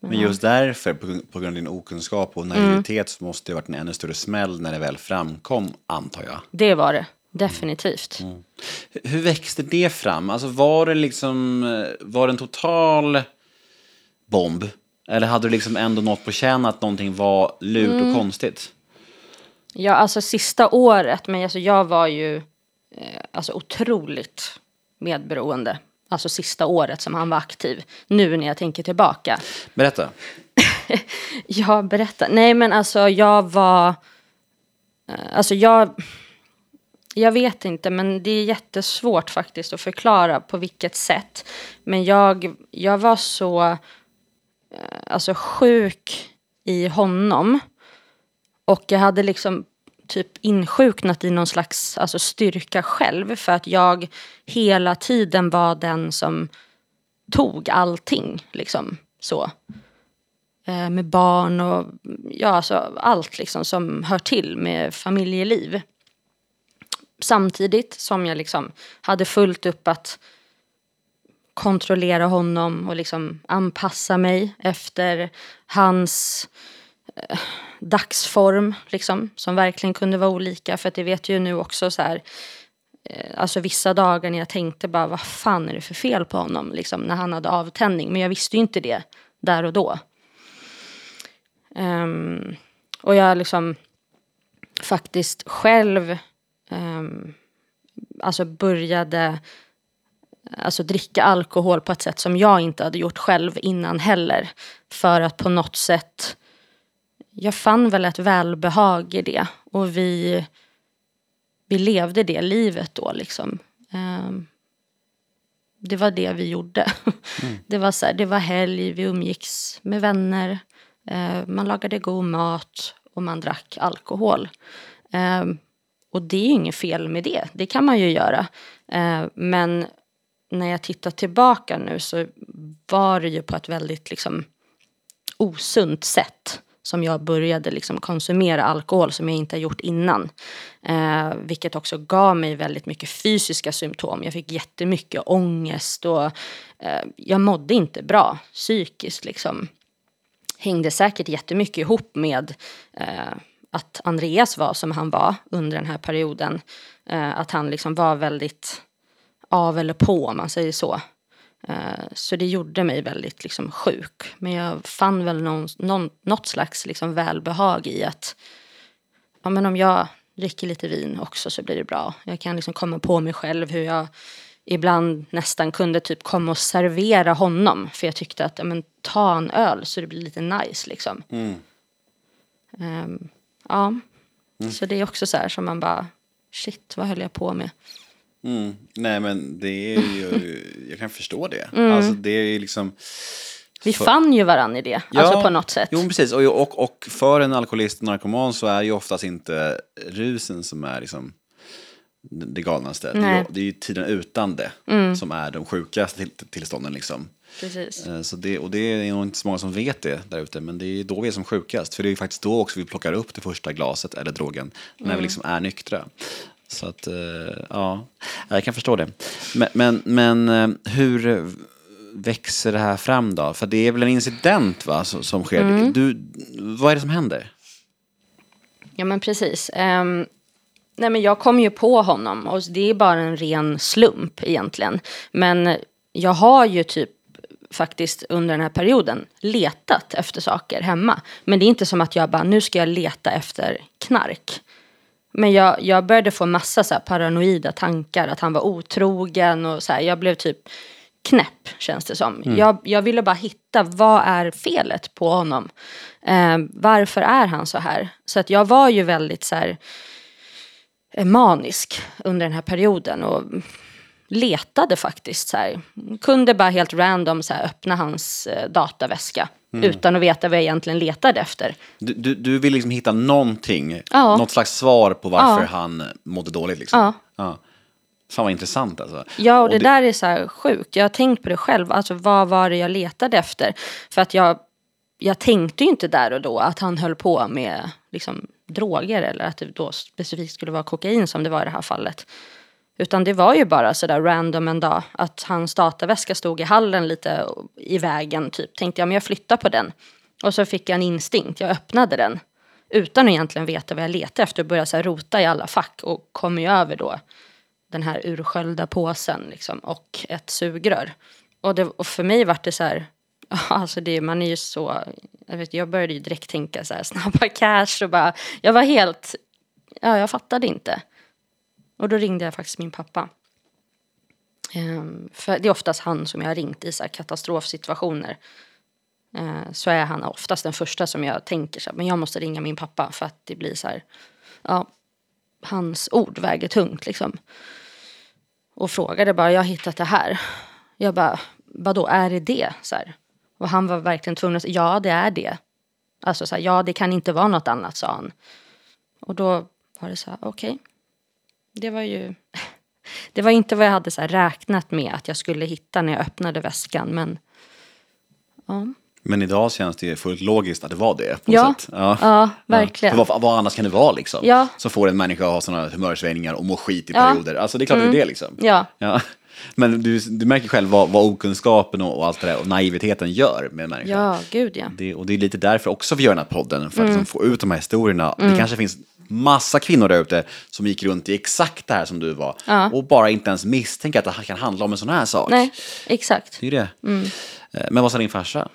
Speaker 2: Men just därför, på, grund av din okunskap och naivitet, så måste det ha varit en ännu större smäll när det väl framkom, antar jag.
Speaker 1: Det var det, definitivt.
Speaker 2: Hur- Hur växte det fram? Alltså var det liksom, eh, var det en total bomb? Eller hade du liksom ändå något på känn att någonting var lurt och konstigt?
Speaker 1: Ja, alltså sista året, men alltså jag var ju eh, alltså otroligt medberoende. Alltså sista året som han var aktiv. Nu när jag tänker tillbaka.
Speaker 2: Berätta.
Speaker 1: Jag berättar. Nej men alltså jag var... eh, Alltså jag... Jag vet inte men det är jättesvårt faktiskt att förklara på vilket sätt. Men jag, jag var så eh, alltså sjuk i honom. Och jag hade liksom typ insjuknat i någon slags alltså styrka själv. För att jag hela tiden var den som tog allting. Liksom så eh, med barn och ja, alltså allt liksom som hör till med familjeliv. Samtidigt som jag liksom hade fullt upp att kontrollera honom och liksom anpassa mig efter hans Eh, dagsform, liksom, som verkligen kunde vara olika. För att det vet ju nu också så här, eh, alltså vissa dagar när jag tänkte bara vad fan är det för fel på honom, liksom, när han hade avtändning. Men jag visste ju inte det där och då. Um, och jag liksom faktiskt själv um, alltså började alltså dricka alkohol på ett sätt som jag inte hade gjort själv innan heller. För att på något sätt, jag fann väl ett välbehag i det. Och vi, vi levde det livet då liksom. Ehm, det var det vi gjorde. Det, var så här, det var helg, vi umgicks med vänner. Eh, man lagade god mat och man drack alkohol. Eh, och det är inget fel med det, det kan man ju göra. Eh, men när jag tittar tillbaka nu så var det ju på ett väldigt liksom, osunt sätt som jag började liksom konsumera alkohol som jag inte har gjort innan. Eh, vilket också gav mig väldigt mycket fysiska symptom. Jag fick jättemycket ångest och eh, jag mådde inte bra psykiskt. Liksom. Hängde säkert jättemycket ihop med eh, att Andreas var som han var under den här perioden. Eh, att han liksom var väldigt av eller på om man säger så. Eh, Så det gjorde mig väldigt liksom, sjuk. Men jag fann väl någon, någon, något slags liksom, välbehag i att ja, men om jag dricker lite vin också så blir det bra. Jag kan liksom komma på mig själv hur jag ibland nästan kunde typ komma och servera honom. För jag tyckte att ja, men, ta en öl så det blir lite nice liksom. Ehm, ja, så det är också så här som man bara shit vad höll jag på med?
Speaker 2: Mm. Nej men det är ju, jag kan förstå det. Alltså det är ju liksom...
Speaker 1: Vi
Speaker 2: För-
Speaker 1: fann ju varann i det, alltså på något sätt.
Speaker 2: Jo, precis. Och, och, och för en alkoholist och narkoman så är ju oftast inte rusen som är liksom det galnaste. Det är,
Speaker 1: Nej.
Speaker 2: ju, det är ju tiden utan det som är de sjukaste till, tillstånden. Liksom.
Speaker 1: Precis.
Speaker 2: Eh, Så det, och det är nog inte så många som vet det där ute, men det är då vi är som sjukast. För det är ju faktiskt då också vi plockar upp det första glaset eller drogen, när vi liksom är nyktra. Så att, eh, ja, jag kan förstå det. Men, men, men eh, hur växer det här fram då? För det är väl en incident va, som, sker. Du, vad är det som händer?
Speaker 1: Ja men precis. Ehm, nej men jag kom ju på honom och det är bara en ren slump egentligen. Men jag har ju typ faktiskt under den här perioden letat efter saker hemma. Men det är inte som att jag bara, nu ska jag leta efter knark. Men jag, jag började få massa så paranoida tankar, att han var otrogen och så här. Jag blev typ knäpp känns det som. Jag, jag ville bara hitta vad är felet på honom. Eh, varför är han så här? Så att jag var ju väldigt så här eh, manisk under den här perioden. Och letade faktiskt. Så här. Kunde bara helt random så här, öppna hans eh, dataväska. Utan att veta vad jag egentligen letade efter.
Speaker 2: Du, du, du vill liksom hitta någonting,
Speaker 1: Ja.
Speaker 2: något slags svar på varför
Speaker 1: Ja.
Speaker 2: han mådde dåligt. Liksom.
Speaker 1: Ja.
Speaker 2: Ja. Fan vad intressant alltså.
Speaker 1: Ja, och det, där är så här sjukt. Jag har tänkt på det själv. Alltså, vad var det jag letade efter? För att jag, jag tänkte ju inte där och då att han höll på med liksom, droger eller att det då specifikt skulle vara kokain som det var i det här fallet. Utan det var ju bara sådär random en dag att hans dataväska stod i hallen lite i vägen. Typ. Tänkte jag, men jag flyttar på den. Och så fick jag en instinkt, jag öppnade den. Utan att egentligen veta vad jag letade efter och började så här rota i alla fack och kom ju över då den här ursköljda påsen liksom, och ett sugrör. Och, det, och för mig var det så här, alltså det, man är ju så, jag, vet, jag började ju direkt tänka så här snabba cash och bara, jag var helt, ja jag fattade inte. Och då ringde jag faktiskt min pappa. Ehm, för det är oftast han som jag har ringt i så här katastrofsituationer. Ehm, så är han oftast den första som jag tänker så här, men jag måste ringa min pappa för att det blir så här, ja, hans ord väger tungt liksom. Och frågade bara, jag har hittat det här. Jag bara, vadå, är det det? Så här. Och han var verkligen tvungen att säga, ja det är det. Alltså så här, ja det kan inte vara något annat, sa han. Och då var det så här, okej. Det var ju, det var inte vad jag hade så räknat med att jag skulle hitta när jag öppnade väskan, men ja.
Speaker 2: Men idag känns det ju fullt logiskt att det var det. På
Speaker 1: Ja.
Speaker 2: ja.
Speaker 1: Ja, verkligen.
Speaker 2: För vad, vad annars kan det vara liksom?
Speaker 1: Ja.
Speaker 2: Som får en människa att ha sådana humörsvängningar och må skit i
Speaker 1: Ja.
Speaker 2: perioder. Alltså det är klart det är det liksom.
Speaker 1: Ja.
Speaker 2: Ja. Men du, du märker själv vad, vad okunskapen och, och allt det där och naiviteten gör med en människa.
Speaker 1: Ja, gud ja.
Speaker 2: Det, och det är lite därför också vi gör den här podden, för att liksom få ut de här historierna. Det kanske finns massa kvinnor där ute som gick runt i exakt det här som du var
Speaker 1: Ja.
Speaker 2: och bara inte ens misstänker att det kan handla om en sån här sak.
Speaker 1: Nej, exakt.
Speaker 2: Det är det. Eh, Men vad sa din farsa?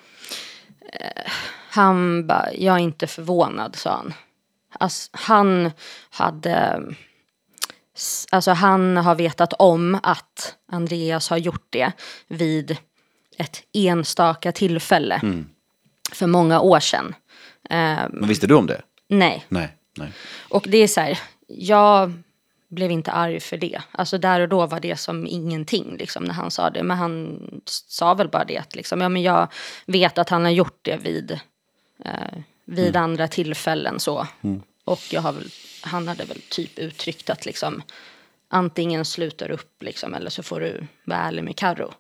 Speaker 1: Han bara, jag är inte förvånad, sa han. Alltså, han hade... Alltså han har vetat om att Andreas har gjort det vid ett enstaka tillfälle. För många år sedan. Eh,
Speaker 2: Men visste du om det?
Speaker 1: nej.
Speaker 2: Nej. Nej.
Speaker 1: Och det är så här, jag blev inte arg för det. Alltså där och då var det som ingenting liksom när han sa det. Men han sa väl bara det att liksom, ja men jag vet att han har gjort det vid, eh, vid andra tillfällen så. Och jag har väl, han hade väl typ uttryckt att liksom antingen slutar upp liksom eller så får du vara ärlig med Karo.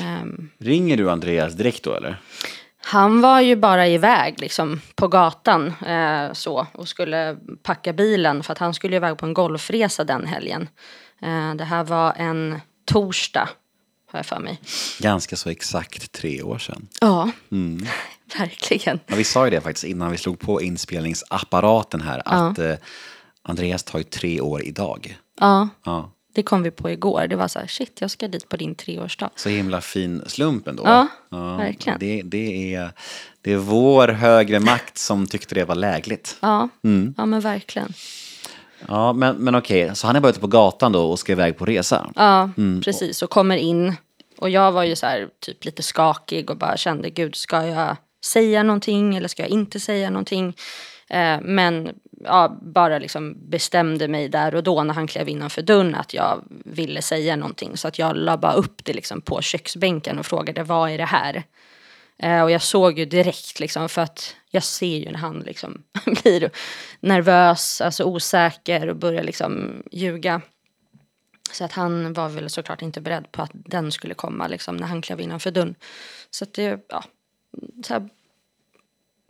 Speaker 1: Ehm,
Speaker 2: Ringer du Andreas direkt då eller?
Speaker 1: Han var ju bara iväg liksom, på gatan eh, så, och skulle packa bilen för att han skulle iväg på en golfresa den helgen. Eh, det här var en torsdag, har jag för mig.
Speaker 2: Ganska så exakt tre år sedan.
Speaker 1: Ja, verkligen.
Speaker 2: Ja, vi sa ju det faktiskt innan vi slog på inspelningsapparaten här, att eh, Andreas tar ju tre år idag.
Speaker 1: Ja,
Speaker 2: Ja.
Speaker 1: Det kom vi på igår. Det var så här, shit, jag ska dit på din treårsdag.
Speaker 2: Så himla fin slump ändå.
Speaker 1: Ja, verkligen.
Speaker 2: Det, det, är, det är vår högre makt som tyckte det var lägligt.
Speaker 1: Ja, ja men verkligen.
Speaker 2: Ja, men, men okej, så han är bara ute på gatan då och ska iväg på resa.
Speaker 1: Ja, precis. Och kommer in. Och jag var ju så här typ lite skakig och bara kände, gud, ska jag säga någonting eller ska jag inte säga någonting? Eh, men ja, bara liksom bestämde mig där och då när han klev innanför dörren att jag ville säga någonting. Så att jag la bara upp det liksom på köksbänken och frågade, vad är det här? Eh, och jag såg ju direkt liksom för att jag ser ju när han liksom blir nervös, alltså osäker och börjar liksom ljuga. Så att han var väl såklart inte beredd på att den skulle komma liksom när han klev innanför dörren. Så att det, ja, så här,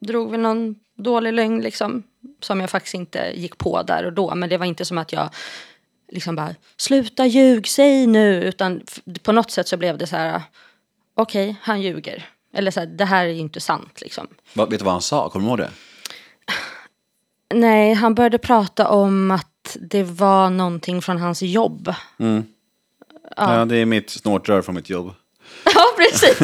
Speaker 1: drog väl någon dålig lögn liksom. Som jag faktiskt inte gick på där och då. Men det var inte som att jag liksom bara, sluta ljug, säg nu. Utan på något sätt så blev det så här, okej, han ljuger. Eller så här, det här är inte sant liksom.
Speaker 2: Vad- Vet du vad han sa? Kommer du ihåg det?
Speaker 1: Nej, han började prata om att det var någonting från hans jobb.
Speaker 2: Ja. det är mitt snortrör från mitt jobb.
Speaker 1: Ja, precis.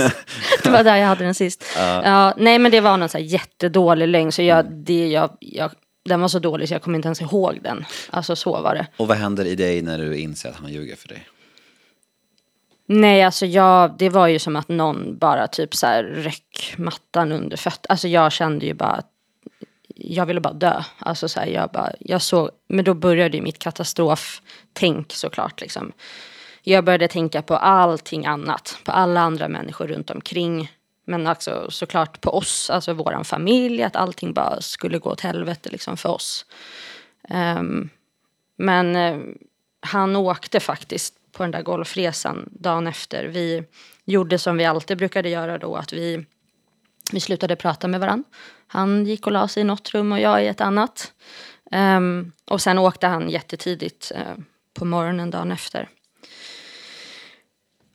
Speaker 1: Det var där jag hade den sist. Ja, nej, men det var någon så här jättedålig lögn. Så jag, det, jag, jag, den var så dålig så jag kommer inte ens ihåg den. Alltså så var det.
Speaker 2: Och vad händer i dig när du inser att han ljuger för dig?
Speaker 1: Nej, alltså jag, det var ju som att någon bara typ så här ryck mattan under fötterna. Alltså jag kände ju bara att jag ville bara dö. Alltså så här, jag bara, jag såg, men då började ju mitt katastroftänk såklart liksom. Jag började tänka på allting annat, på alla andra människor runt omkring. Men också såklart på oss, alltså vår familj, att allting bara skulle gå åt helvete liksom för oss. Um, men uh, han åkte faktiskt på den där golfresan dagen efter. Vi gjorde som vi alltid brukade göra då, att vi, vi slutade prata med varandra. Han gick och la sig i något rum och jag i ett annat. Um, och sen åkte han jättetidigt uh, på morgonen dagen efter.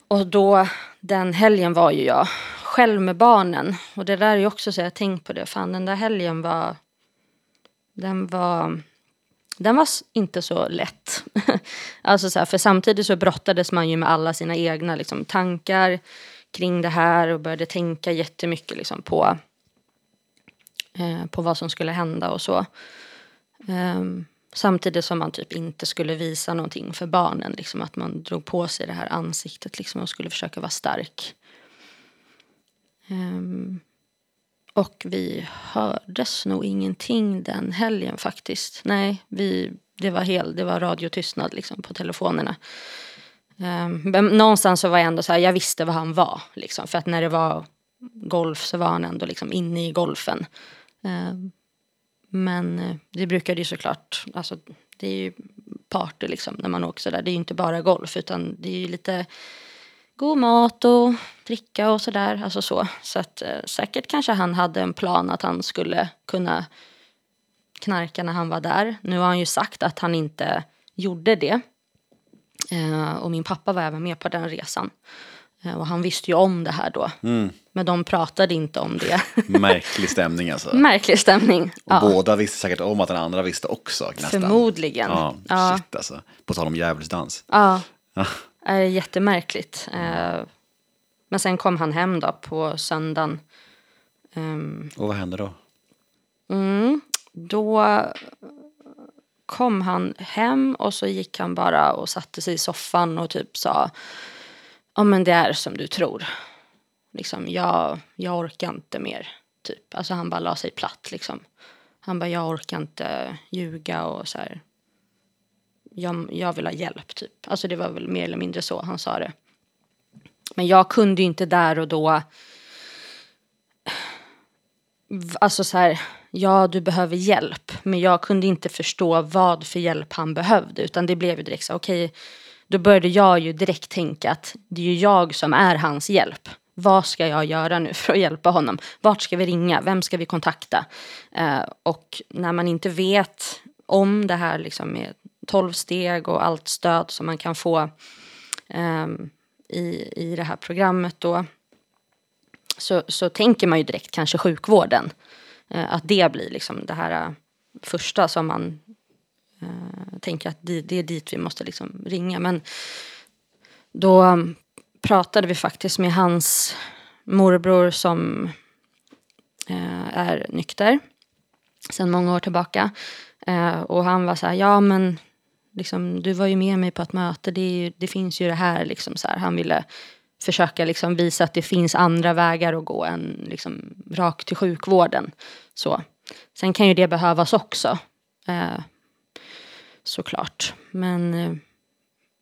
Speaker 1: Och då, den helgen var ju jag själv med barnen. Och det där är ju också så jag tänkt på det. Fan den där helgen var, den var, den var inte så lätt. alltså så här, för samtidigt så brottades man ju med alla sina egna liksom, tankar kring det här och började tänka jättemycket liksom, på, eh, på vad som skulle hända och så. Um, Samtidigt som man typ inte skulle visa någonting för barnen. Liksom att man drog på sig det här ansiktet liksom och skulle försöka vara stark. Um, och vi hördes nog ingenting den helgen faktiskt. Nej, vi, det var hel, det var radiotystnad liksom på telefonerna. Um, men någonstans så var jag ändå så här, jag visste vad han var. Liksom, för att när det var golf så var han ändå liksom inne i golfen. Um, men eh, det brukade ju såklart, alltså det är ju party liksom när man åker sådär. Det är ju inte bara golf utan det är ju lite god mat och dricka och sådär. Alltså så. Så att eh, säkert kanske han hade en plan att han skulle kunna knarka när han var där. Nu har han ju sagt att han inte gjorde det. Eh, och min pappa var även med på den resan. Eh, och han visste ju om det här då. Mm. Men de pratade inte om det.
Speaker 2: Märklig stämning alltså.
Speaker 1: Märklig stämning. Och
Speaker 2: ja. båda visste säkert om att den andra visste också. Nästan.
Speaker 1: Förmodligen.
Speaker 2: Ja, ja. Shit alltså. På tal om djävulsdans.
Speaker 1: Ja. ja. Det är jättemärkligt. Eh, men sen kom han hem då på söndagen.
Speaker 2: Ehm, och vad hände då?
Speaker 1: Mm, då kom han hem och så gick han bara och satte sig i soffan och typ sa ja men det är som du tror. Liksom, jag, jag orkar inte mer. Typ. Alltså han bara la sig platt liksom. Han bara, jag orkar inte ljuga och så här. Jag, jag vill ha hjälp typ. Alltså det var väl mer eller mindre så han sa det. Men jag kunde ju inte där och då. Alltså så här, ja du behöver hjälp. Men jag kunde inte förstå vad för hjälp han behövde. Utan det blev ju direkt så okej. Okay, då började jag ju direkt tänka att det är ju jag som är hans hjälp. Vad ska jag göra nu för att hjälpa honom? Vart ska vi ringa? Vem ska vi kontakta? Eh, och när man inte vet om det här liksom med tolv steg och allt stöd som man kan få eh, i, i det här programmet då så, så tänker man ju direkt kanske sjukvården. Eh, att det blir liksom det här eh, första som man Uh, tänker att det, det, är dit vi måste liksom ringa. Men då um, pratade vi faktiskt med hans morbror som eh, är nykter sedan många år tillbaka. Eh, och han var så här, ja men liksom, du var ju med mig på ett möte, det, ju, det finns ju det här. Liksom, så här. Han ville försöka liksom, visa att det finns andra vägar att gå än liksom, rakt till sjukvården. Så. Sen kan ju det behövas också såklart. Men eh,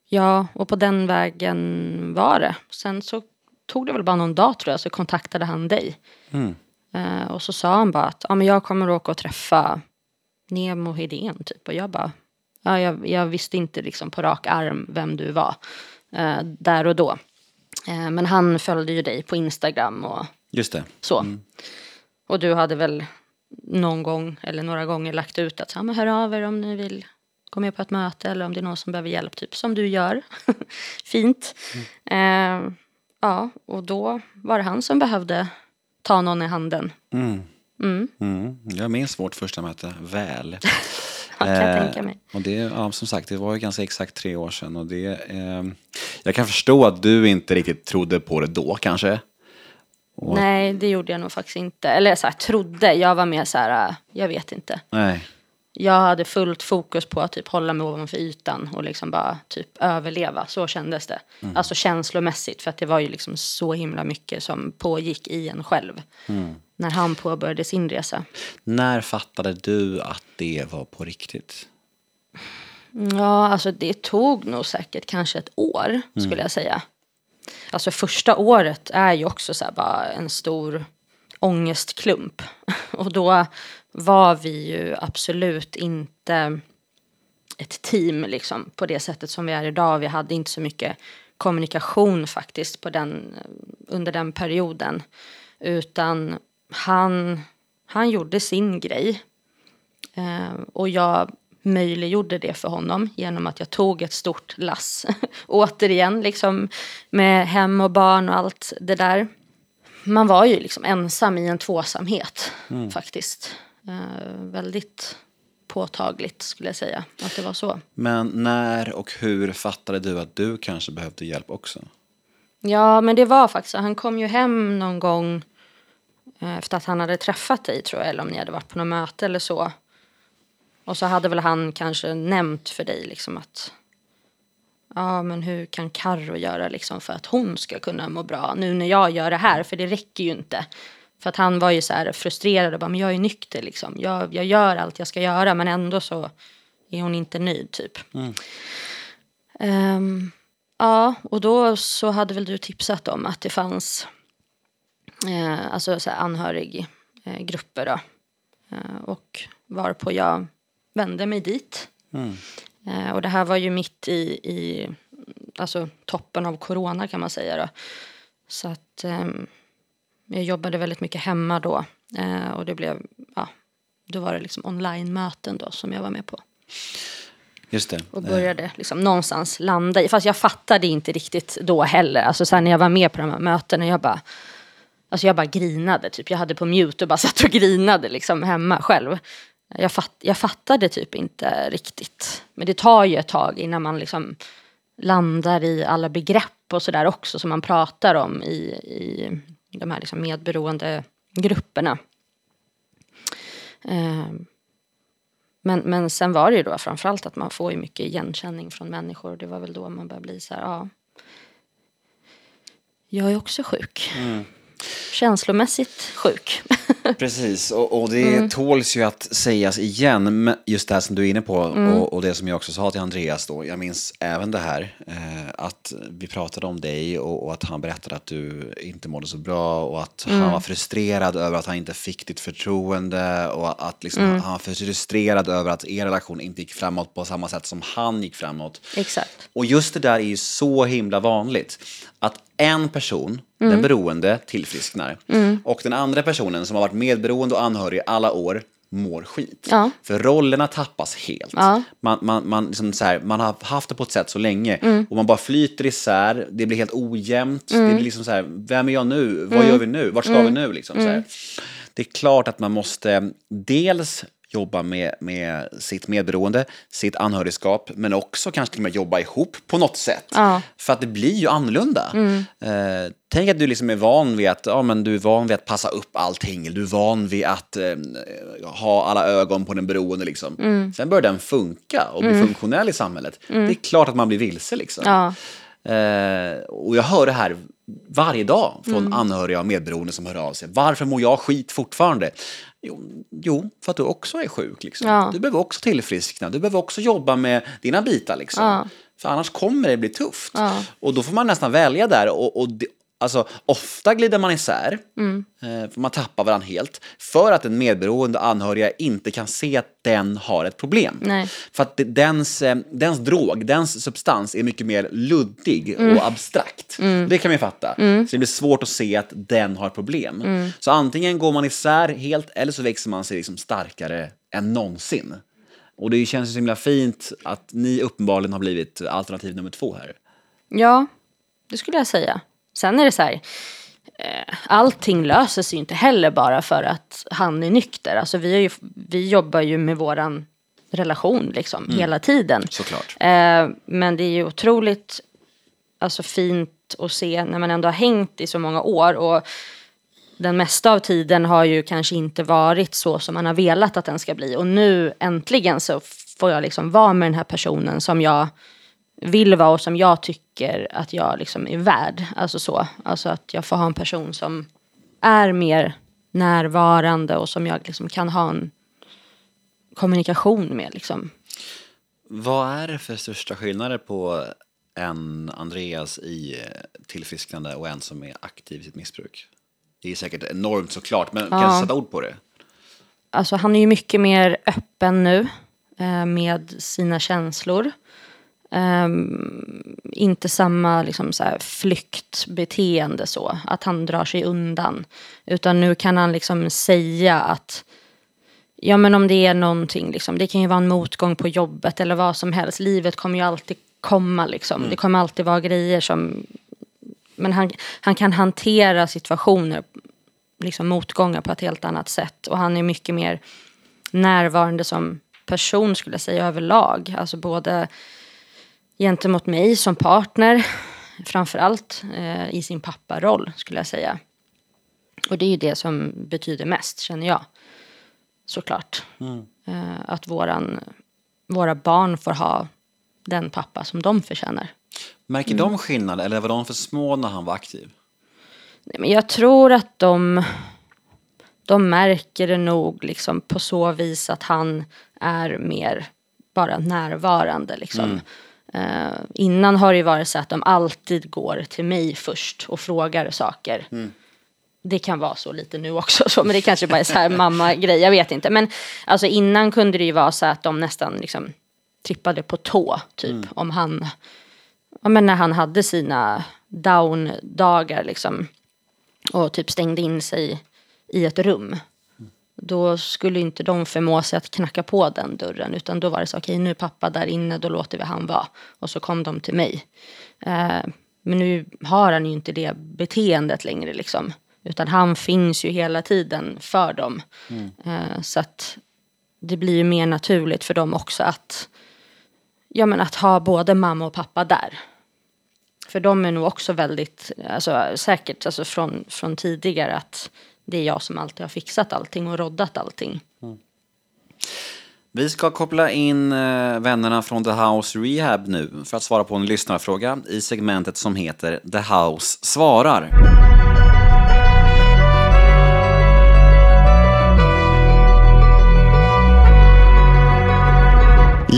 Speaker 1: ja, och på den vägen var det. Sen så tog det väl bara någon dag tror jag så kontaktade han dig. Mm. Uh, och så sa han bara att ja, men jag kommer åka och träffa Nemo Hedén typ. Och jag bara, ja, jag, jag visste inte liksom på rak arm vem du var uh, där och då. Uh, men han följde ju dig på Instagram och
Speaker 2: Just det.
Speaker 1: så. Mm. Och du hade väl någon gång eller några gånger lagt ut att men hör av er om ni vill gå med på ett möte eller om det är någon som behöver hjälp, typ som du gör. Fint. Mm. Eh, ja, och då var det han som behövde ta någon i handen.
Speaker 2: Mm. Mm. Mm. Jag minns vårt första möte väl.
Speaker 1: ja, kan jag tänka mig.
Speaker 2: Eh, och det, ja, som sagt, det var ju ganska exakt tre år sedan. Och det, eh, jag kan förstå att du inte riktigt trodde på det då kanske.
Speaker 1: Och... Nej, det gjorde jag nog faktiskt inte. Eller så här, trodde, jag var mer så här, jag vet inte.
Speaker 2: Nej.
Speaker 1: Jag hade fullt fokus på att typ hålla mig ovanför ytan och liksom bara typ överleva. Så kändes det.
Speaker 2: Mm.
Speaker 1: Alltså känslomässigt för att det var ju liksom så himla mycket som pågick i en själv.
Speaker 2: Mm.
Speaker 1: När han påbörjade sin resa.
Speaker 2: När fattade du att det var på riktigt?
Speaker 1: Ja, alltså det tog nog säkert kanske ett år
Speaker 2: Mm.
Speaker 1: skulle jag säga. Alltså första året är ju också så bara en stor ångestklump. Och då var vi ju absolut inte ett team liksom på det sättet som vi är idag. Vi hade inte så mycket kommunikation faktiskt på den, under den perioden. Utan han, han gjorde sin grej. Eh, och jag möjliggjorde det för honom genom att jag tog ett stort lass. Återigen, liksom med hem och barn och allt det där. Man var ju liksom ensam i en tvåsamhet faktiskt. Eh, väldigt påtagligt skulle jag säga att det var så.
Speaker 2: Men när och hur fattade du att du kanske behövde hjälp också?
Speaker 1: Ja, men det var faktiskt. Han kom ju hem någon gång eh, efter att han hade träffat dig tror jag, eller om ni hade varit på något möte eller så. Och så hade väl han kanske nämnt för dig liksom att ja, men hur kan Karro göra liksom för att hon ska kunna må bra nu när jag gör det här, för det räcker ju inte. För att han var ju så här frustrerad och bara, men jag är nykter liksom. Jag, jag gör allt jag ska göra, men ändå så är hon inte nöjd typ. Ehm, ja, och då så hade väl du tipsat om att det fanns eh, alltså så här anhöriggrupper eh, grupper då. Eh, och varpå jag vände mig dit. Eh, och det här var ju mitt i, i alltså toppen av corona kan man säga då. Så att ehm, jag jobbade väldigt mycket hemma då. Eh, och det blev, ja, då var det liksom online-möten då som jag var med på.
Speaker 2: Just det.
Speaker 1: Och började liksom någonstans landa i. Fast jag fattade inte riktigt då heller. Alltså sen när jag var med på de här mötena. Jag bara, alltså jag bara grinade. Typ. Jag hade på mute och bara satt och grinade liksom hemma själv. Jag, fatt, jag fattade typ inte riktigt. Men det tar ju ett tag innan man liksom landar i alla begrepp och sådär också. Som man pratar om i, i de här liksom medberoende grupperna. Ehm, men, men sen var det ju då framförallt att man får ju mycket igenkänning från människor. Det var väl då man började bli så här, ja. Jag är också sjuk. Känslomässigt sjuk.
Speaker 2: Precis, och, och det
Speaker 1: Mm.
Speaker 2: tåls ju att sägas igen, men just det här som du är inne på
Speaker 1: Mm.
Speaker 2: och, och det som jag också sa till Andreas då, jag minns även det här, eh, att vi pratade om dig och, och att han berättade att du inte mådde så bra och att
Speaker 1: Mm.
Speaker 2: han var frustrerad över att han inte fick ditt förtroende och att liksom,
Speaker 1: Mm.
Speaker 2: han var frustrerad över att er relation inte gick framåt på samma sätt som han gick framåt.
Speaker 1: Exakt.
Speaker 2: Och just det där är ju så himla vanligt. Att en person,
Speaker 1: Mm.
Speaker 2: den beroende, tillfrisknar. Och den andra personen som har varit medberoende och anhörig i alla år mår skit.
Speaker 1: Ja.
Speaker 2: För rollerna tappas helt.
Speaker 1: Ja.
Speaker 2: Man, man, man, liksom så här, man har haft det på ett sätt så länge
Speaker 1: Mm.
Speaker 2: och man bara flyter isär, det blir helt ojämnt. Det blir liksom så här, vem är jag nu? Vad
Speaker 1: Mm.
Speaker 2: gör vi nu? Vart ska vi nu? Liksom, så här. Det är klart att man måste dels jobba med, med sitt medberoende, sitt anhörigskap, men också kanske till och med jobba ihop på något sätt.
Speaker 1: Ja.
Speaker 2: För att det blir ju annorlunda. Eh, tänk att du liksom är van vid att, ja, men du är van vid att passa upp allting, du är van vid att eh, ha alla ögon på den beroende. Liksom. Sen börjar den funka och bli funktionell i samhället. Det är klart att man blir vilse. Liksom.
Speaker 1: Ja.
Speaker 2: Eh, och jag hör det här varje dag från anhöriga och medberoende som hör av sig. Varför mår jag skit fortfarande? Jo, för att du också är sjuk. Liksom.
Speaker 1: Ja.
Speaker 2: Du behöver också tillfriskna. Du behöver också jobba med dina bitar. Liksom.
Speaker 1: Ja.
Speaker 2: För annars kommer det bli tufft.
Speaker 1: Ja.
Speaker 2: Och då får man nästan välja där. Och, och det, alltså, ofta glider man isär.
Speaker 1: Mm.
Speaker 2: Eh, för man tappar varandra helt. För att en medberoende anhöriga inte kan se att den har ett problem.
Speaker 1: Nej.
Speaker 2: För att dens, eh, dens drog, dens substans är mycket mer luddig
Speaker 1: Mm.
Speaker 2: och abstrakt. Det kan man ju fatta. Så det blir svårt att se att den har problem.
Speaker 1: Mm.
Speaker 2: Så antingen går man isär helt eller så växer man sig liksom starkare än någonsin. Och det känns ju så himla fint att ni uppenbarligen har blivit alternativ nummer två här.
Speaker 1: Ja, det skulle jag säga. Sen är det så här, eh, allting löser sig inte heller bara för att han är nykter. Alltså vi, ju, vi jobbar ju med våran relation liksom hela tiden.
Speaker 2: Såklart.
Speaker 1: Eh, men det är ju otroligt alltså, fint att se när man ändå har hängt i så många år. Och den mesta av tiden har ju kanske inte varit så som man har velat att den ska bli. Och nu äntligen så får jag liksom vara med den här personen som jag vill vara och som jag tycker att jag liksom är värd. Alltså så. Alltså att jag får ha en person som är mer närvarande och som jag liksom kan ha en kommunikation med. Liksom.
Speaker 2: Vad är det för största skillnader på en Andreas i tillfrisknande och en som är aktiv i sitt missbruk? Det är säkert enormt såklart, men kan du sätta ord på det?
Speaker 1: Alltså han är ju mycket mer öppen nu eh, med sina känslor. Um, inte samma liksom, så här, flyktbeteende så, att han drar sig undan. Utan nu kan han liksom säga att Ja men om det är någonting, liksom, det kan ju vara en motgång på jobbet eller vad som helst. Livet kommer ju alltid komma liksom. Mm. Det kommer alltid vara grejer som... Men han, han kan hantera situationer, liksom motgångar på ett helt annat sätt. Och han är mycket mer närvarande som person skulle jag säga överlag. Alltså både gentemot mig som partner, framförallt eh, i sin papparoll skulle jag säga. Och det är ju det som betyder mest känner jag. Såklart. Mm. Eh, att våran, våra barn får ha den pappa som de förtjänar.
Speaker 2: Märker mm. de skillnad eller var de för små när han var aktiv?
Speaker 1: Nej, men jag tror att de, de märker det nog liksom på så vis att han är mer bara närvarande. Liksom. Mm. Uh, innan har det varit så att de alltid går till mig först och frågar saker. Mm. Det kan vara så lite nu också, så, men det kanske bara är så här mamma-grej, jag vet inte. Men alltså, innan kunde det ju vara så att de nästan liksom, trippade på tå, typ. Mm. Om han, ja, men när han hade sina down-dagar liksom. Och typ stängde in sig i ett rum då skulle inte de förmå sig att knacka på den dörren. Utan då var det så, okej okay, nu är pappa där inne, då låter vi han vara. Och så kom de till mig. Eh, men nu har han ju inte det beteendet längre liksom. Utan han finns ju hela tiden för dem. Mm. Eh, så att det blir ju mer naturligt för dem också att, ja, men att ha både mamma och pappa där. För de är nog också väldigt, alltså, säkert alltså från, från tidigare att det är jag som alltid har fixat allting och roddat allting. Mm.
Speaker 2: Vi ska koppla in eh, vännerna från The House Rehab nu för att svara på en lyssnarfråga i segmentet som heter The House svarar.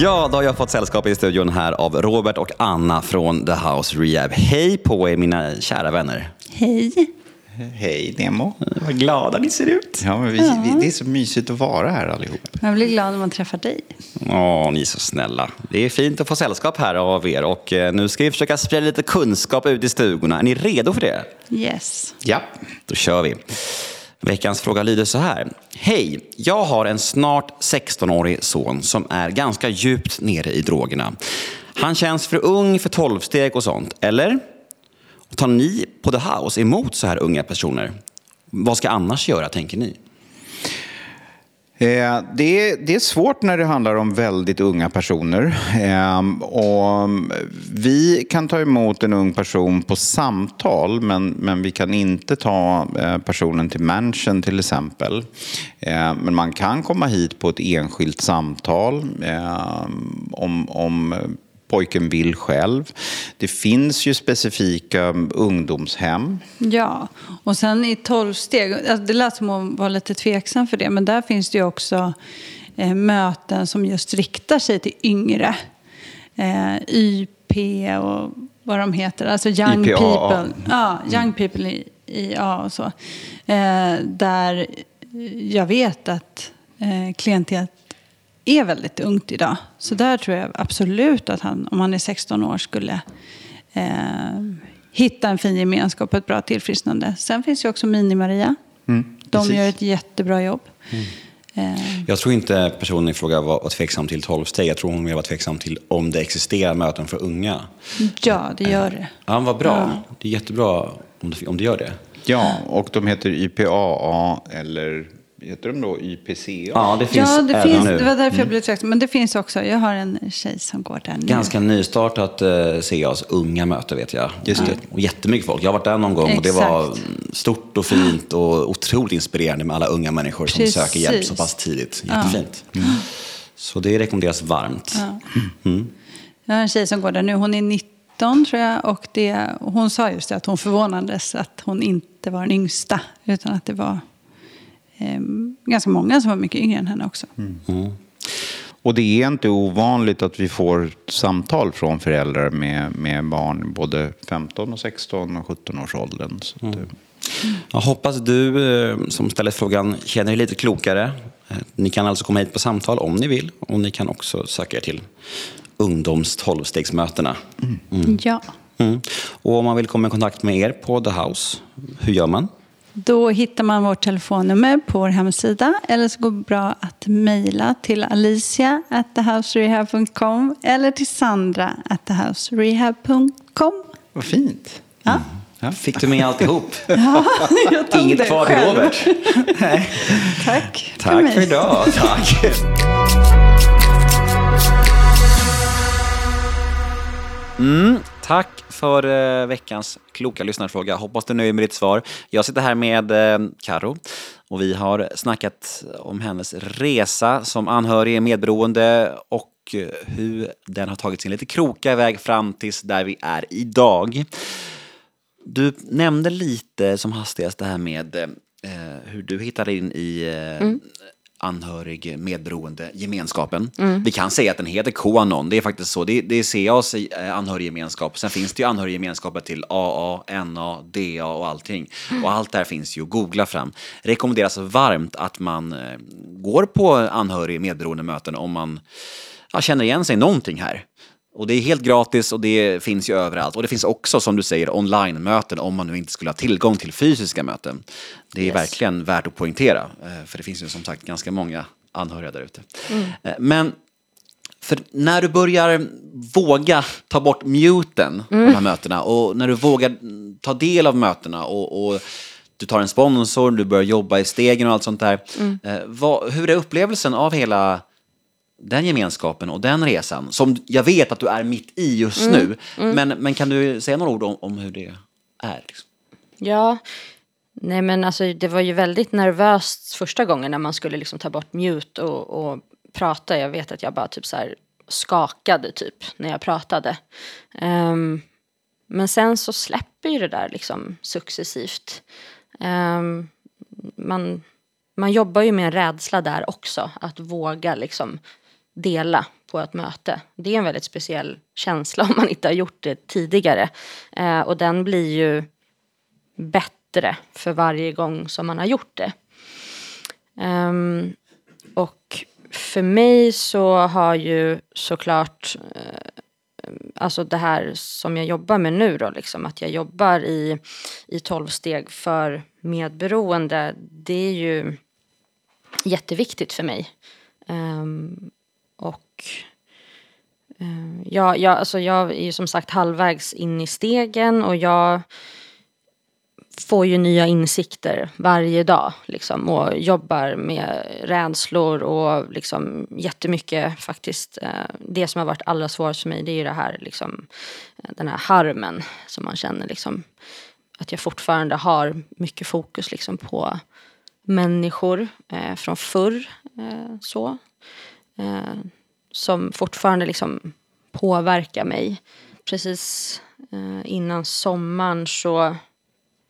Speaker 2: Ja, då har jag fått sällskap i studion här av Robert och Anna från The House Rehab. Hej på er mina kära vänner.
Speaker 3: Hej.
Speaker 4: Hej Nemo.
Speaker 2: Vad glada ni ser ut.
Speaker 4: Ja, men vi, ja. Vi, det är så mysigt att vara här allihop.
Speaker 3: Jag blir glad när man träffar dig.
Speaker 2: Åh, ni är så snälla. Det är fint att få sällskap här av er och eh, nu ska vi försöka sprida lite kunskap ut i stugorna. Är ni redo för det?
Speaker 3: Yes.
Speaker 4: Ja.
Speaker 2: Då kör vi. Veckans fråga lyder så här. Hej, jag har en snart 16-årig son som är ganska djupt nere i drogerna. Han känns för ung för tolvsteg och sånt, eller? Tar ni på The House emot så här unga personer? Vad ska annars göra, tänker ni?
Speaker 4: Eh, det är, det är svårt när det handlar om väldigt unga personer. Ehm, och vi kan ta emot en ung person på samtal men, men vi kan inte ta eh, personen till mansion till exempel. Ehm, men man kan komma hit på ett enskilt samtal ehm, om, om pojken vill själv. Det finns ju specifika ungdomshem.
Speaker 3: Ja, och sen i tolvsteg, alltså det lät som att vara lite tveksam för det, men där finns det ju också eh, möten som just riktar sig till yngre. Eh, YP och vad de heter, alltså Young
Speaker 4: IPA.
Speaker 3: People. Ja, Young mm. People i, i A och så. Eh, där jag vet att eh, klientet är väldigt ungt idag. Så där tror jag absolut att han, om han är 16 år, skulle eh, hitta en fin gemenskap och ett bra tillfrisknande. Sen finns ju också Mini-Maria. Mm, De gör ett jättebra jobb. Mm.
Speaker 2: Eh. Jag tror inte personen i fråga var, var tveksam till 12-steg. Jag tror hon mer var tveksam till om det existerar möten för unga.
Speaker 3: Ja, det gör det.
Speaker 2: Ja, vad bra. Ja. Det är jättebra om det, om det gör det.
Speaker 4: Ja, och de heter YPAA eller heter de då YPCA?
Speaker 2: Ja, det finns
Speaker 3: Ja, det,
Speaker 2: även
Speaker 3: finns,
Speaker 2: nu. Mm.
Speaker 3: det var därför jag blev tillräckligt. Men det finns också. Jag har en tjej som går där nu.
Speaker 2: Ganska nystartat eh, CAs unga möte vet jag.
Speaker 4: Just det.
Speaker 2: Och jättemycket folk. Jag har varit där någon gång och det var
Speaker 3: Exakt.
Speaker 2: mm, stort och fint och otroligt inspirerande med alla unga människor som
Speaker 3: Precis.
Speaker 2: söker hjälp så pass tidigt. Jättefint. Så det rekommenderas varmt.
Speaker 3: Jag har en tjej som går där nu. Hon är 19 tror jag. Och det, hon sa just det att hon förvånades att hon inte var den yngsta. Utan att det var eh, ganska många som var mycket yngre än henne också.
Speaker 4: Och det är inte ovanligt att vi får samtal från föräldrar med, med barn både 15, och 16 och 17 års åldern. Så att, eh,
Speaker 2: Jag hoppas du eh, som ställer frågan känner dig lite klokare. Eh, Ni kan alltså komma hit på samtal om ni vill. Och ni kan också söka er till ungdoms 12-stegsmötena.
Speaker 3: Ja.
Speaker 2: Mm. Och om man vill komma i kontakt med er på The House, hur gör man?
Speaker 3: Då hittar man vårt telefonnummer på vår hemsida. Eller så går det bra att mejla till alicia at thehouserehab.com eller till sandra at thehouserehab.com.
Speaker 4: vad fint.
Speaker 3: Ja.
Speaker 2: Fick du med alltihop?
Speaker 3: Jag tog
Speaker 2: Inget kvar till. Robert.
Speaker 3: Tack,
Speaker 2: Tack
Speaker 3: mig.
Speaker 2: för idag. Tack. Mm, tack för eh, veckans kloka lyssnarfråga. Hoppas du är nöjd med ditt svar. Jag sitter här med eh, Karo och vi har snackat om hennes resa som anhörig medberoende och eh, hur den har tagit sin lite kroka väg fram tills där vi är idag. Du nämnde lite som hastigast det här med eh, hur du hittade in i eh, mm anhörig medberoende gemenskapen. Vi kan säga att den heter Qanon, det är faktiskt så. Det, det är CAs eh, anhöriggemenskap. Sen finns det ju anhöriggemenskaper till AA, NA, DA och allting. Och allt det här finns ju att googla fram. Rekommenderas varmt att man eh, går på anhörig medberoende möten om man ja, känner igen sig någonting här. Och det är helt gratis och det finns ju överallt. Och det finns också, som du säger, online-möten om man nu inte skulle ha tillgång till fysiska möten. Det är
Speaker 1: Yes.
Speaker 2: verkligen värt att poängtera, eh, för det finns ju som sagt ganska många anhöriga där ute. Eh, Men för när du börjar våga ta bort muten på de här mötena och när du vågar mm, ta del av mötena och, och du tar en sponsor, du börjar jobba i stegen och allt sånt där. Eh, vad, hur är upplevelsen av hela den gemenskapen och den resan som jag vet att du är mitt i just nu. Men, men kan du säga några ord om, om hur det är? Liksom?
Speaker 1: Ja, nej men alltså det var ju väldigt nervöst första gången när man skulle liksom ta bort mute och, och prata. Jag vet att jag bara typ så här skakade typ när jag pratade. Ehm, men sen så släpper ju det där liksom successivt. Ehm, man, man jobbar ju med en rädsla där också, att våga liksom dela på ett möte. Det är en väldigt speciell känsla om man inte har gjort det tidigare. Eh, och den blir ju bättre för varje gång som man har gjort det. Um, och för mig så har ju såklart eh, alltså det här som jag jobbar med nu då, liksom, att jag jobbar i, i 12 steg för medberoende, det är ju jätteviktigt för mig. Um, eh, jag, jag, alltså jag är ju som sagt halvvägs in i stegen och jag får ju nya insikter varje dag liksom, och jobbar med rädslor och liksom, jättemycket faktiskt. Eh, det som har varit allra svårast för mig det är ju det här, liksom, eh, den här harmen som man känner. Liksom, att jag fortfarande har mycket fokus liksom, på människor eh, från förr. Eh, så, eh, som fortfarande liksom, påverkar mig. Precis eh, innan sommaren så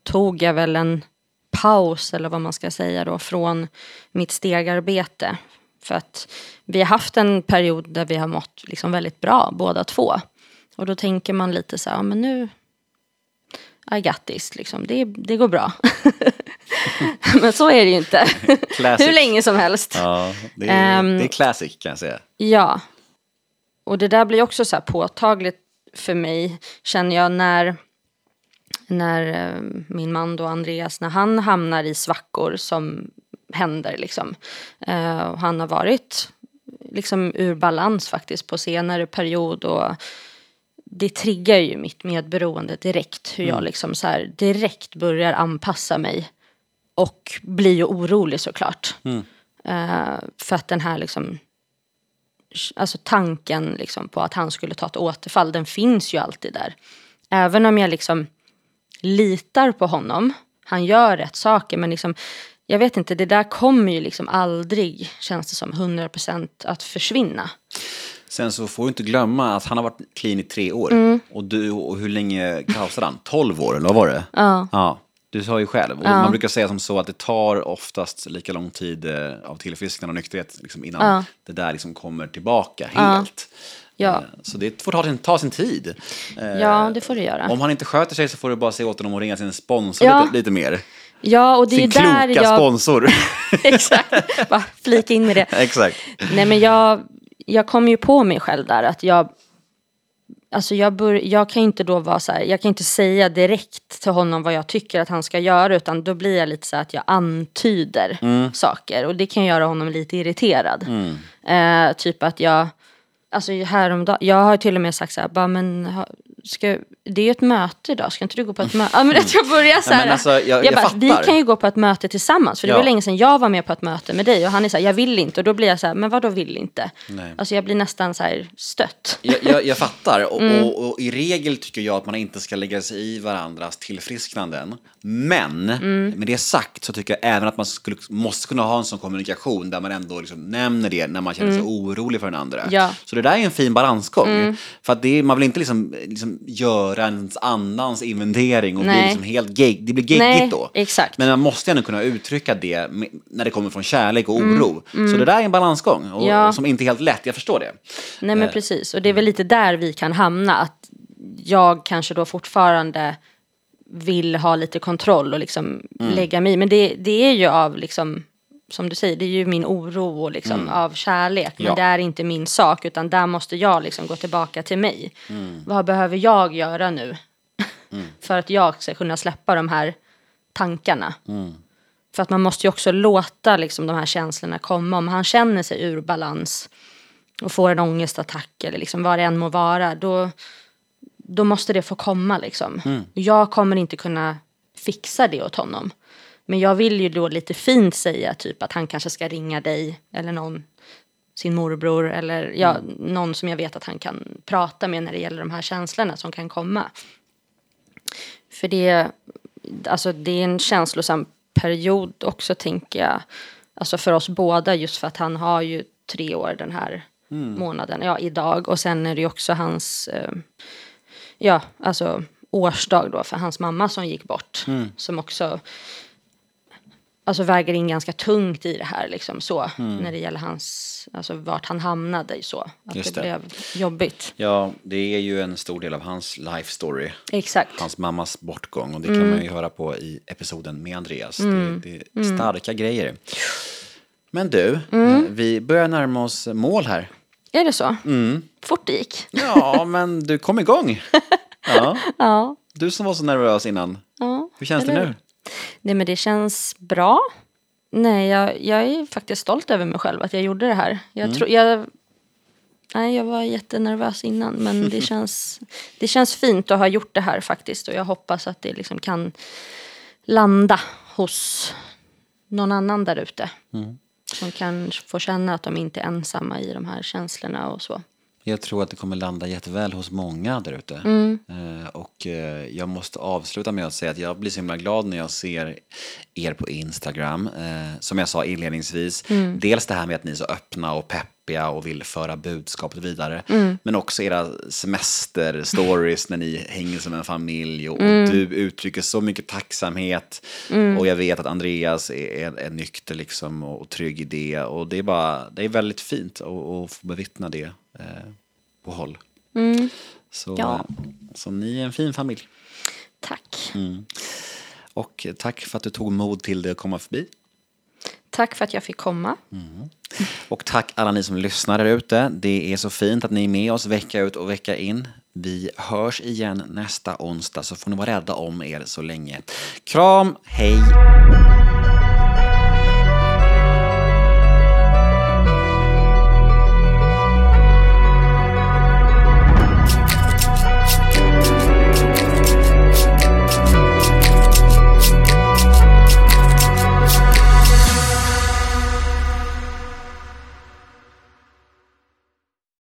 Speaker 1: tog jag väl en paus eller vad man ska säga då från mitt stegarbete. För att vi har haft en period där vi har mått liksom väldigt bra båda två. Och då tänker man lite så här, ja, men nu Got this, liksom. det, det går bra. men så är det ju inte. Hur länge som helst.
Speaker 2: Ja, det är,
Speaker 1: Ehm,
Speaker 2: det är classic kan jag säga.
Speaker 1: Ja. Och det där blir också så här påtagligt för mig, känner jag, när, när eh, min man då Andreas, när han hamnar i svackor som händer liksom. Och han har varit liksom ur balans faktiskt på senare period och det triggar ju mitt medberoende direkt. Hur jag liksom så här direkt börjar anpassa mig och blir ju orolig såklart. Eh, för att den här liksom, alltså tanken liksom på att han skulle ta ett återfall, den finns ju alltid där. Även om jag liksom litar på honom, han gör rätt saker men liksom, jag vet inte, det där kommer ju liksom aldrig, känns det som, 100% att försvinna.
Speaker 2: Sen så får du inte glömma att han har varit clean i tre år.
Speaker 1: Mm.
Speaker 2: Och, du, och hur länge kaosade han? 12 år, eller vad var det?
Speaker 1: Ja.
Speaker 2: ja. Du sa ju själv. Och Man brukar säga som så att det tar oftast lika lång tid eh, av tillfrisknande och nykterhet liksom, innan
Speaker 1: Ja.
Speaker 2: det där liksom kommer tillbaka helt.
Speaker 1: Ja.
Speaker 2: Eh, Så det får ta sin, ta sin tid. Eh,
Speaker 1: Ja, det får du göra.
Speaker 2: Om han inte sköter sig så får du bara se åt honom att ringa sin sponsor
Speaker 1: Ja.
Speaker 2: lite, lite mer.
Speaker 1: Ja, och det är
Speaker 2: Sin
Speaker 1: ju där
Speaker 2: kloka
Speaker 1: jag...
Speaker 2: sponsor.
Speaker 1: Exakt, bara flika in med det.
Speaker 2: Exakt.
Speaker 1: Nej men jag, jag kom ju på mig själv där att jag Alltså jag, bör, jag kan inte då vara så här, jag kan inte säga direkt till honom vad jag tycker att han ska göra utan då blir jag lite så här att jag antyder saker. Och det kan göra honom lite irriterad. Eh, typ att jag, alltså häromdagen, jag har till och med sagt så här, bara men ska, det är ju ett möte idag, ska inte du gå på ett möte? Ja men att jag börjar så
Speaker 2: Ja,
Speaker 1: här.
Speaker 2: men alltså, jag- jag
Speaker 1: bara, vi kan ju gå på ett möte tillsammans för det
Speaker 2: Ja.
Speaker 1: var länge sedan jag var med på ett möte med dig och han är så här, jag vill inte och då blir jag så här, men vad då vill inte?
Speaker 2: Nej.
Speaker 1: Alltså jag blir nästan så här stött.
Speaker 2: Jag, jag, jag fattar. Och,
Speaker 1: Mm.
Speaker 2: och, och i regel tycker jag att man inte ska lägga sig i varandras tillfrisknanden. Men
Speaker 1: Mm.
Speaker 2: med det sagt så tycker jag även att man skulle, måste kunna ha en sån kommunikation där man ändå liksom nämner det när man känner sig orolig för den andra.
Speaker 1: Mm. Ja. Mm.
Speaker 2: Så det där är en fin balansgång. För att det man vill inte liksom, liksom göra ens annans inventering och bli
Speaker 1: Nej.
Speaker 2: liksom helt geg, det blir geggigt då.
Speaker 1: exakt.
Speaker 2: Men man måste ändå kunna uttrycka det när det kommer från kärlek och oro. Så det där är en balansgång och,
Speaker 1: Mm. Ja.
Speaker 2: och som inte är helt lätt, jag förstår det.
Speaker 1: Nej men precis, och det är väl lite där vi kan hamna. Att jag kanske då fortfarande vill ha lite kontroll och liksom lägga mig i. Men det, det är ju av liksom, som du säger, det är ju min oro och liksom av kärlek. Men
Speaker 2: Ja.
Speaker 1: det är inte min sak, utan där måste jag liksom gå tillbaka till mig. Vad behöver jag göra nu? för att jag ska kunna släppa de här tankarna. För att man måste ju också låta liksom, de här känslorna komma. Om han känner sig ur balans och får en ångestattack eller liksom vad det än må vara, då, då måste det få komma. Liksom. Jag kommer inte kunna fixa det åt honom. Men jag vill ju då lite fint säga typ att han kanske ska ringa dig eller någon, sin morbror eller ja, någon som jag vet att han kan prata med när det gäller de här känslorna som kan komma. För det, alltså det är en känslosam period också tänker jag. Alltså för oss båda just för att han har ju tre år den här månaden, ja idag. Och sen är det ju också hans, eh, ja alltså årsdag då för hans mamma som gick bort. Som också alltså väger in ganska tungt i det här liksom så. När det gäller hans, alltså vart han hamnade så. Att
Speaker 2: Just
Speaker 1: det,
Speaker 2: det.
Speaker 1: blev jobbigt.
Speaker 2: Ja, det är ju en stor del av hans life story.
Speaker 1: Exakt.
Speaker 2: Hans mammas bortgång och det kan man ju höra på i episoden med Andreas. Det, det är starka grejer. Men du, eh, vi börjar närma oss mål här.
Speaker 1: Är det så? Fort det gick.
Speaker 2: Ja, men du kom igång. Ja,
Speaker 1: Ja.
Speaker 2: du som var så nervös innan.
Speaker 1: ja.
Speaker 2: Hur känns det
Speaker 1: eller
Speaker 2: nu?
Speaker 1: Nej men det känns bra. Nej jag, jag är faktiskt stolt över mig själv att jag gjorde det här. Jag tror, jag, nej jag var jättenervös innan men det känns, det känns fint att ha gjort det här faktiskt och jag hoppas att det liksom kan landa hos någon annan där ute. Som kan få känna att de inte är ensamma i de här känslorna och så.
Speaker 2: Jag tror att det kommer landa jätteväl hos många där ute. Eh, och eh, jag måste avsluta med att säga att jag blir så himla glad när jag ser er på Instagram. Eh, som jag sa inledningsvis, dels det här med att ni är så öppna och peppiga och vill föra budskapet vidare. Men också era semesterstories när ni hänger som en familj och, och du uttrycker så mycket tacksamhet. Och jag vet att Andreas är, är, är nykter liksom och, och trygg i det. Och det är, bara, det är väldigt fint att, att få bevittna det på håll. Så,
Speaker 1: Ja.
Speaker 2: eh, så ni är en fin familj.
Speaker 1: Tack.
Speaker 2: Och tack för att du tog mod till det att komma förbi.
Speaker 1: Tack för att jag fick komma.
Speaker 2: Och tack alla ni som lyssnar där ute. Det är så fint att ni är med oss vecka ut och vecka in. Vi hörs igen nästa onsdag så får ni vara rädda om er så länge. Kram, hej!